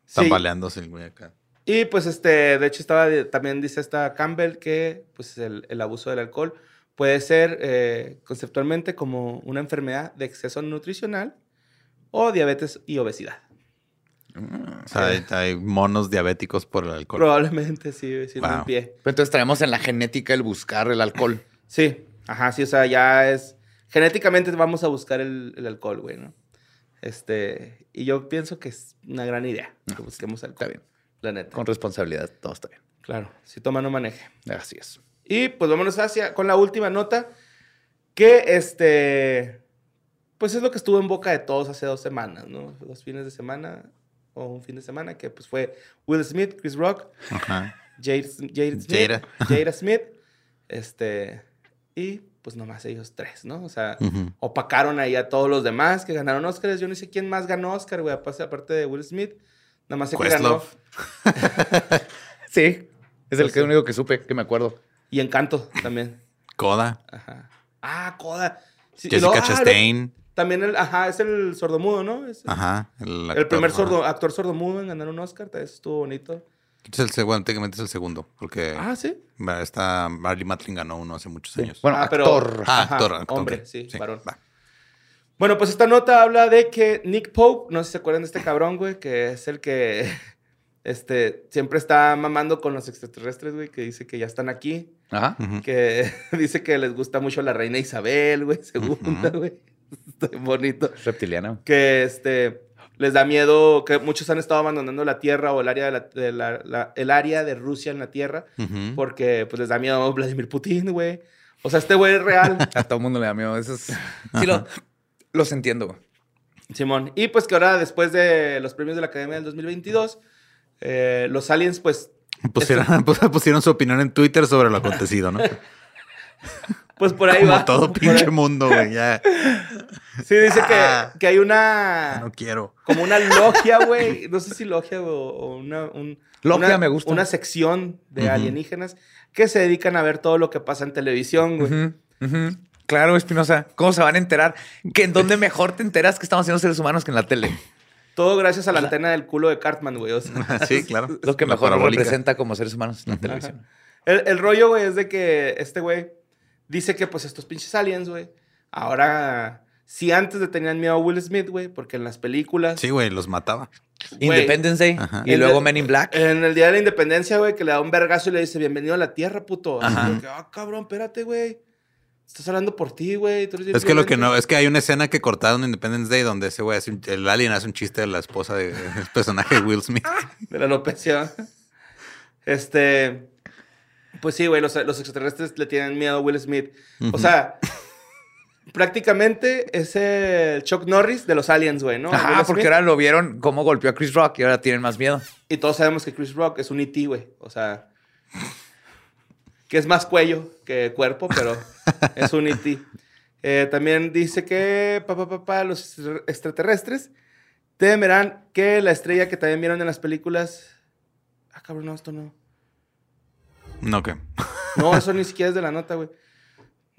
Sí. Tambaleándose el güey acá. Y pues este, de hecho estaba, también dice esta Campbell que pues el, el abuso del alcohol puede ser eh, conceptualmente como una enfermedad de exceso nutricional o diabetes y obesidad. O sea, hay, hay monos diabéticos por el alcohol. Probablemente sí, sí, Wow. en pie. Pero entonces traemos en la genética el buscar el alcohol. Sí, ajá, sí, o sea, ya es, genéticamente vamos a buscar el, el alcohol, güey, ¿no? Este, y yo pienso que es una gran idea que busquemos alcohol. Está bien. La neta. Con responsabilidad, todo está bien. Claro, si toma no maneje. Así es. Y pues vámonos hacia con la última nota, que este, pues es lo que estuvo en boca de todos hace dos semanas, ¿no? Dos fines de semana o un fin de semana, que pues fue Will Smith, Chris Rock, Ajá. Jade, Jade Smith, Jada. Jada Smith, este, y pues nomás ellos tres, ¿no? O sea, opacaron ahí a todos los demás que ganaron Oscars. Yo no sé quién más ganó Oscar, güey, aparte aparte de Will Smith. Nada más sé que ganó. Sí. Es el Pues que sí. único que supe, que me acuerdo. Y Encanto también. Coda. Ajá. Ah, Coda. Sí, Jessica luego, ah, Chastain. También el, ajá, es el sordomudo, ¿no? Es Ajá. El, el primer actor, sordo, ajá. actor sordomudo en ganar un Oscar. Estuvo bonito. Es el segundo, técnicamente es el segundo. Porque Ah, sí. está Marley Matlin ganó uno hace muchos años. Bueno, Ah, pero- actor. Ah, Ajá, actor, actor, hombre, ok. sí, varón. va. Bueno, pues esta nota habla de que Nick Pope, no sé si se acuerdan de este cabrón, güey, que es el que este, siempre está mamando con los extraterrestres, güey, que dice que ya están aquí, Ajá. Que dice que les gusta mucho la reina Isabel, güey, segunda, güey. bonito. Reptiliano. Que este les da miedo, que muchos han estado abandonando la Tierra o el área de, la- de la- la- el área de Rusia en la Tierra porque pues les da miedo Vladimir Putin, güey. O sea, este güey es real. A todo el mundo le da miedo. Eso es- Sí, lo, los entiendo. güey. Simón. Y pues que ahora, después de los premios de la Academia del 2022, eh, los aliens, pues, Pusieron, pusieron su opinión en Twitter sobre lo acontecido, ¿no? Pues por ahí Como va. todo pinche mundo, güey. Ya Sí, dice Ah. que, que hay una. no quiero. Como una logia, güey. No sé si logia o, o una. un- Logia una- me gusta. Una sección de alienígenas que se dedican a ver todo lo que pasa en televisión, güey. Claro, Espinosa. ¿Cómo se van a enterar? Que en dónde mejor te enteras que estamos haciendo seres humanos que en la tele. Todo gracias a la antena del culo de Cartman, güey. o sea, Sí, claro. Lo que mejor nos representa como seres humanos en la televisión. El, el rollo, güey, es de que este güey dice que, pues, estos pinches aliens, güey, ahora. Si antes le tenían miedo a Will Smith, güey, porque en las películas. Sí, güey, los mataba. Independence Day Ajá. y luego el- Men in Black. En el día de la independencia, güey, que le da un vergazo y le dice, bienvenido a la tierra, puto. Así Ajá. que, ah, cabrón, espérate, güey. Estás hablando por ti, güey. Es que lo que violento". no, es que hay una escena que cortaron en Independence Day donde ese güey hace un- el alien hace un chiste de la esposa de- del personaje de Will Smith. De la alopecia. Este. Pues sí, güey, los, los extraterrestres le tienen miedo a Will Smith. O sea, prácticamente es el Chuck Norris de los aliens, güey, ¿no? Ajá, Will porque ahora lo vieron cómo golpeó a Chris Rock y ahora tienen más miedo. Y todos sabemos que Chris Rock es un E.T., güey. O sea, que es más cuello que cuerpo, pero es un E.T. Eh, también dice que pa, pa, los extraterrestres temerán que la estrella que también vieron en las películas. Ah, cabrón, no, esto no. No, que. No, eso ni siquiera es de la nota, güey.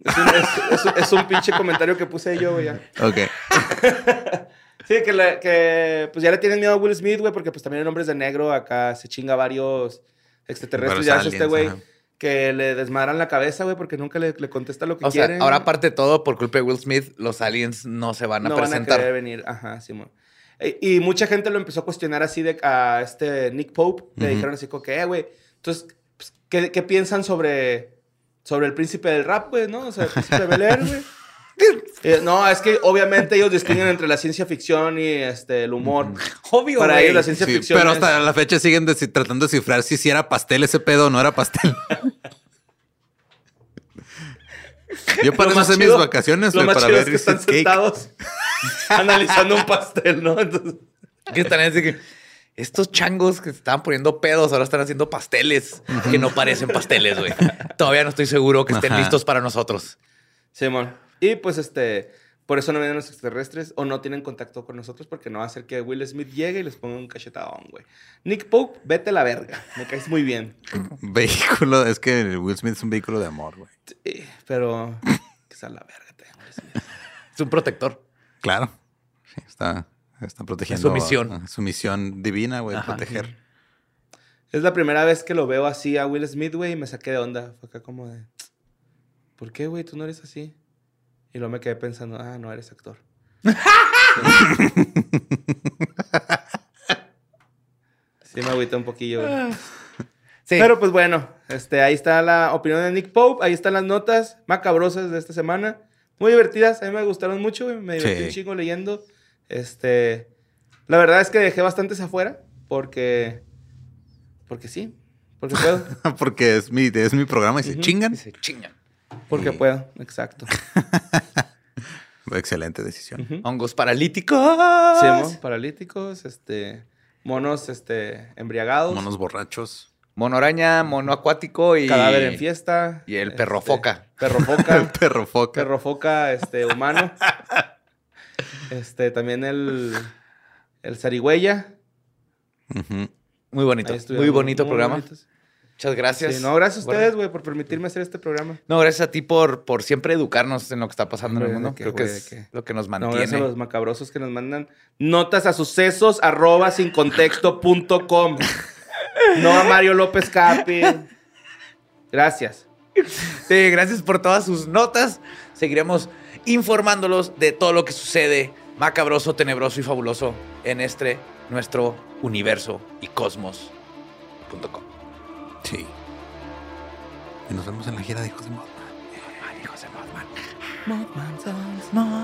Es un, es- es- es un pinche comentario que puse yo, güey. ya. Ok. Sí, que, pues ya le tienen miedo a Will Smith, güey, porque pues también en Hombres de Negro acá se chinga varios extraterrestres. Ya es este güey ajá. que le desmadran la cabeza, güey, porque nunca le, le contesta lo que O sea, quiere. ahora aparte de todo, por culpa de Will Smith, los aliens no se van a no van a presentar. querer venir. Ajá, Simón. E- Y mucha gente lo empezó a cuestionar así de a este Nick Pope. Le Ujú. dijeron así como que, eh, güey, entonces, pues, ¿qué, qué piensan sobre, sobre el príncipe del rap, güey, no? O sea, el príncipe de Bel Air, güey. Eh, no, es que obviamente ellos distinguen entre la ciencia ficción y este, el humor. Obvio, Para güey. ellos la ciencia Sí, ficción pero es- hasta la fecha siguen tratando de cifrar si, si era pastel ese pedo o no era pastel. Yo para eso mis vacaciones, Lo güey, más para chido ver es que están cake. sentados analizando un pastel, ¿no? Entonces, Que están así que estos changos que se estaban poniendo pedos ahora están haciendo pasteles que no parecen pasteles, güey. Todavía no estoy seguro que estén Ajá. listos para nosotros. Simón. Y pues este, por eso no vienen los extraterrestres o no tienen contacto con nosotros porque no va a hacer que Will Smith llegue y les ponga un cachetadón, güey. Nick Pope, vete a la verga. Me caes muy bien. Vehículo, es que Will Smith es un vehículo de amor, güey. Sí, pero que sea la verga, te Will Smith. Es un protector. Claro. Sí, está, está protegiendo. su misión. a- Su misión divina, güey, proteger. Es la primera vez que lo veo así a Will Smith, güey, y me saqué de onda. Fue acá como de, ¿por qué, güey? Tú no eres así. Y luego me quedé pensando, ah, no eres actor. sí, me agüité un poquillo, güey. Sí. Pero pues bueno, este, ahí está la opinión de Nick Pope, ahí están las notas macabrosas de esta semana. Muy divertidas, a mí me gustaron mucho, güey, me divertí Sí. un chingo leyendo. Este, la verdad es que dejé bastantes afuera porque, porque sí, porque puedo, Porque es mi, es mi programa y se chingan. Y se chingan. porque Sí. puedo, exacto. Excelente decisión. Hongos paralíticos. Sí, mo- paralíticos, este, monos, este, embriagados, Monos borrachos. Mono araña, mono acuático y. cadáver en fiesta. y el este, perro foca. Perro El foca. perro foca. perro foca, este, humano. Este, también el, el zarigüeya. Muy bonito. Muy bonito muy programa. bonitos. Muchas gracias. Sí, no, gracias a ustedes, güey, por permitirme hacer este programa. No, gracias a ti por, por siempre educarnos en lo que está pasando en el mundo. Creo que es lo que nos No, mantiene. gracias a los macabrosos que nos mandan notas a sucesos arroba sin contexto.com. No a Mario López Capi. Gracias. Sí, gracias por todas sus notas. Seguiremos informándolos de todo lo que sucede macabroso, tenebroso y fabuloso en este nuestro universo y cosmos.com. Sí. Y nos vemos en la gira de Hijos de Mothman. Hijos de Mothman. Mothman.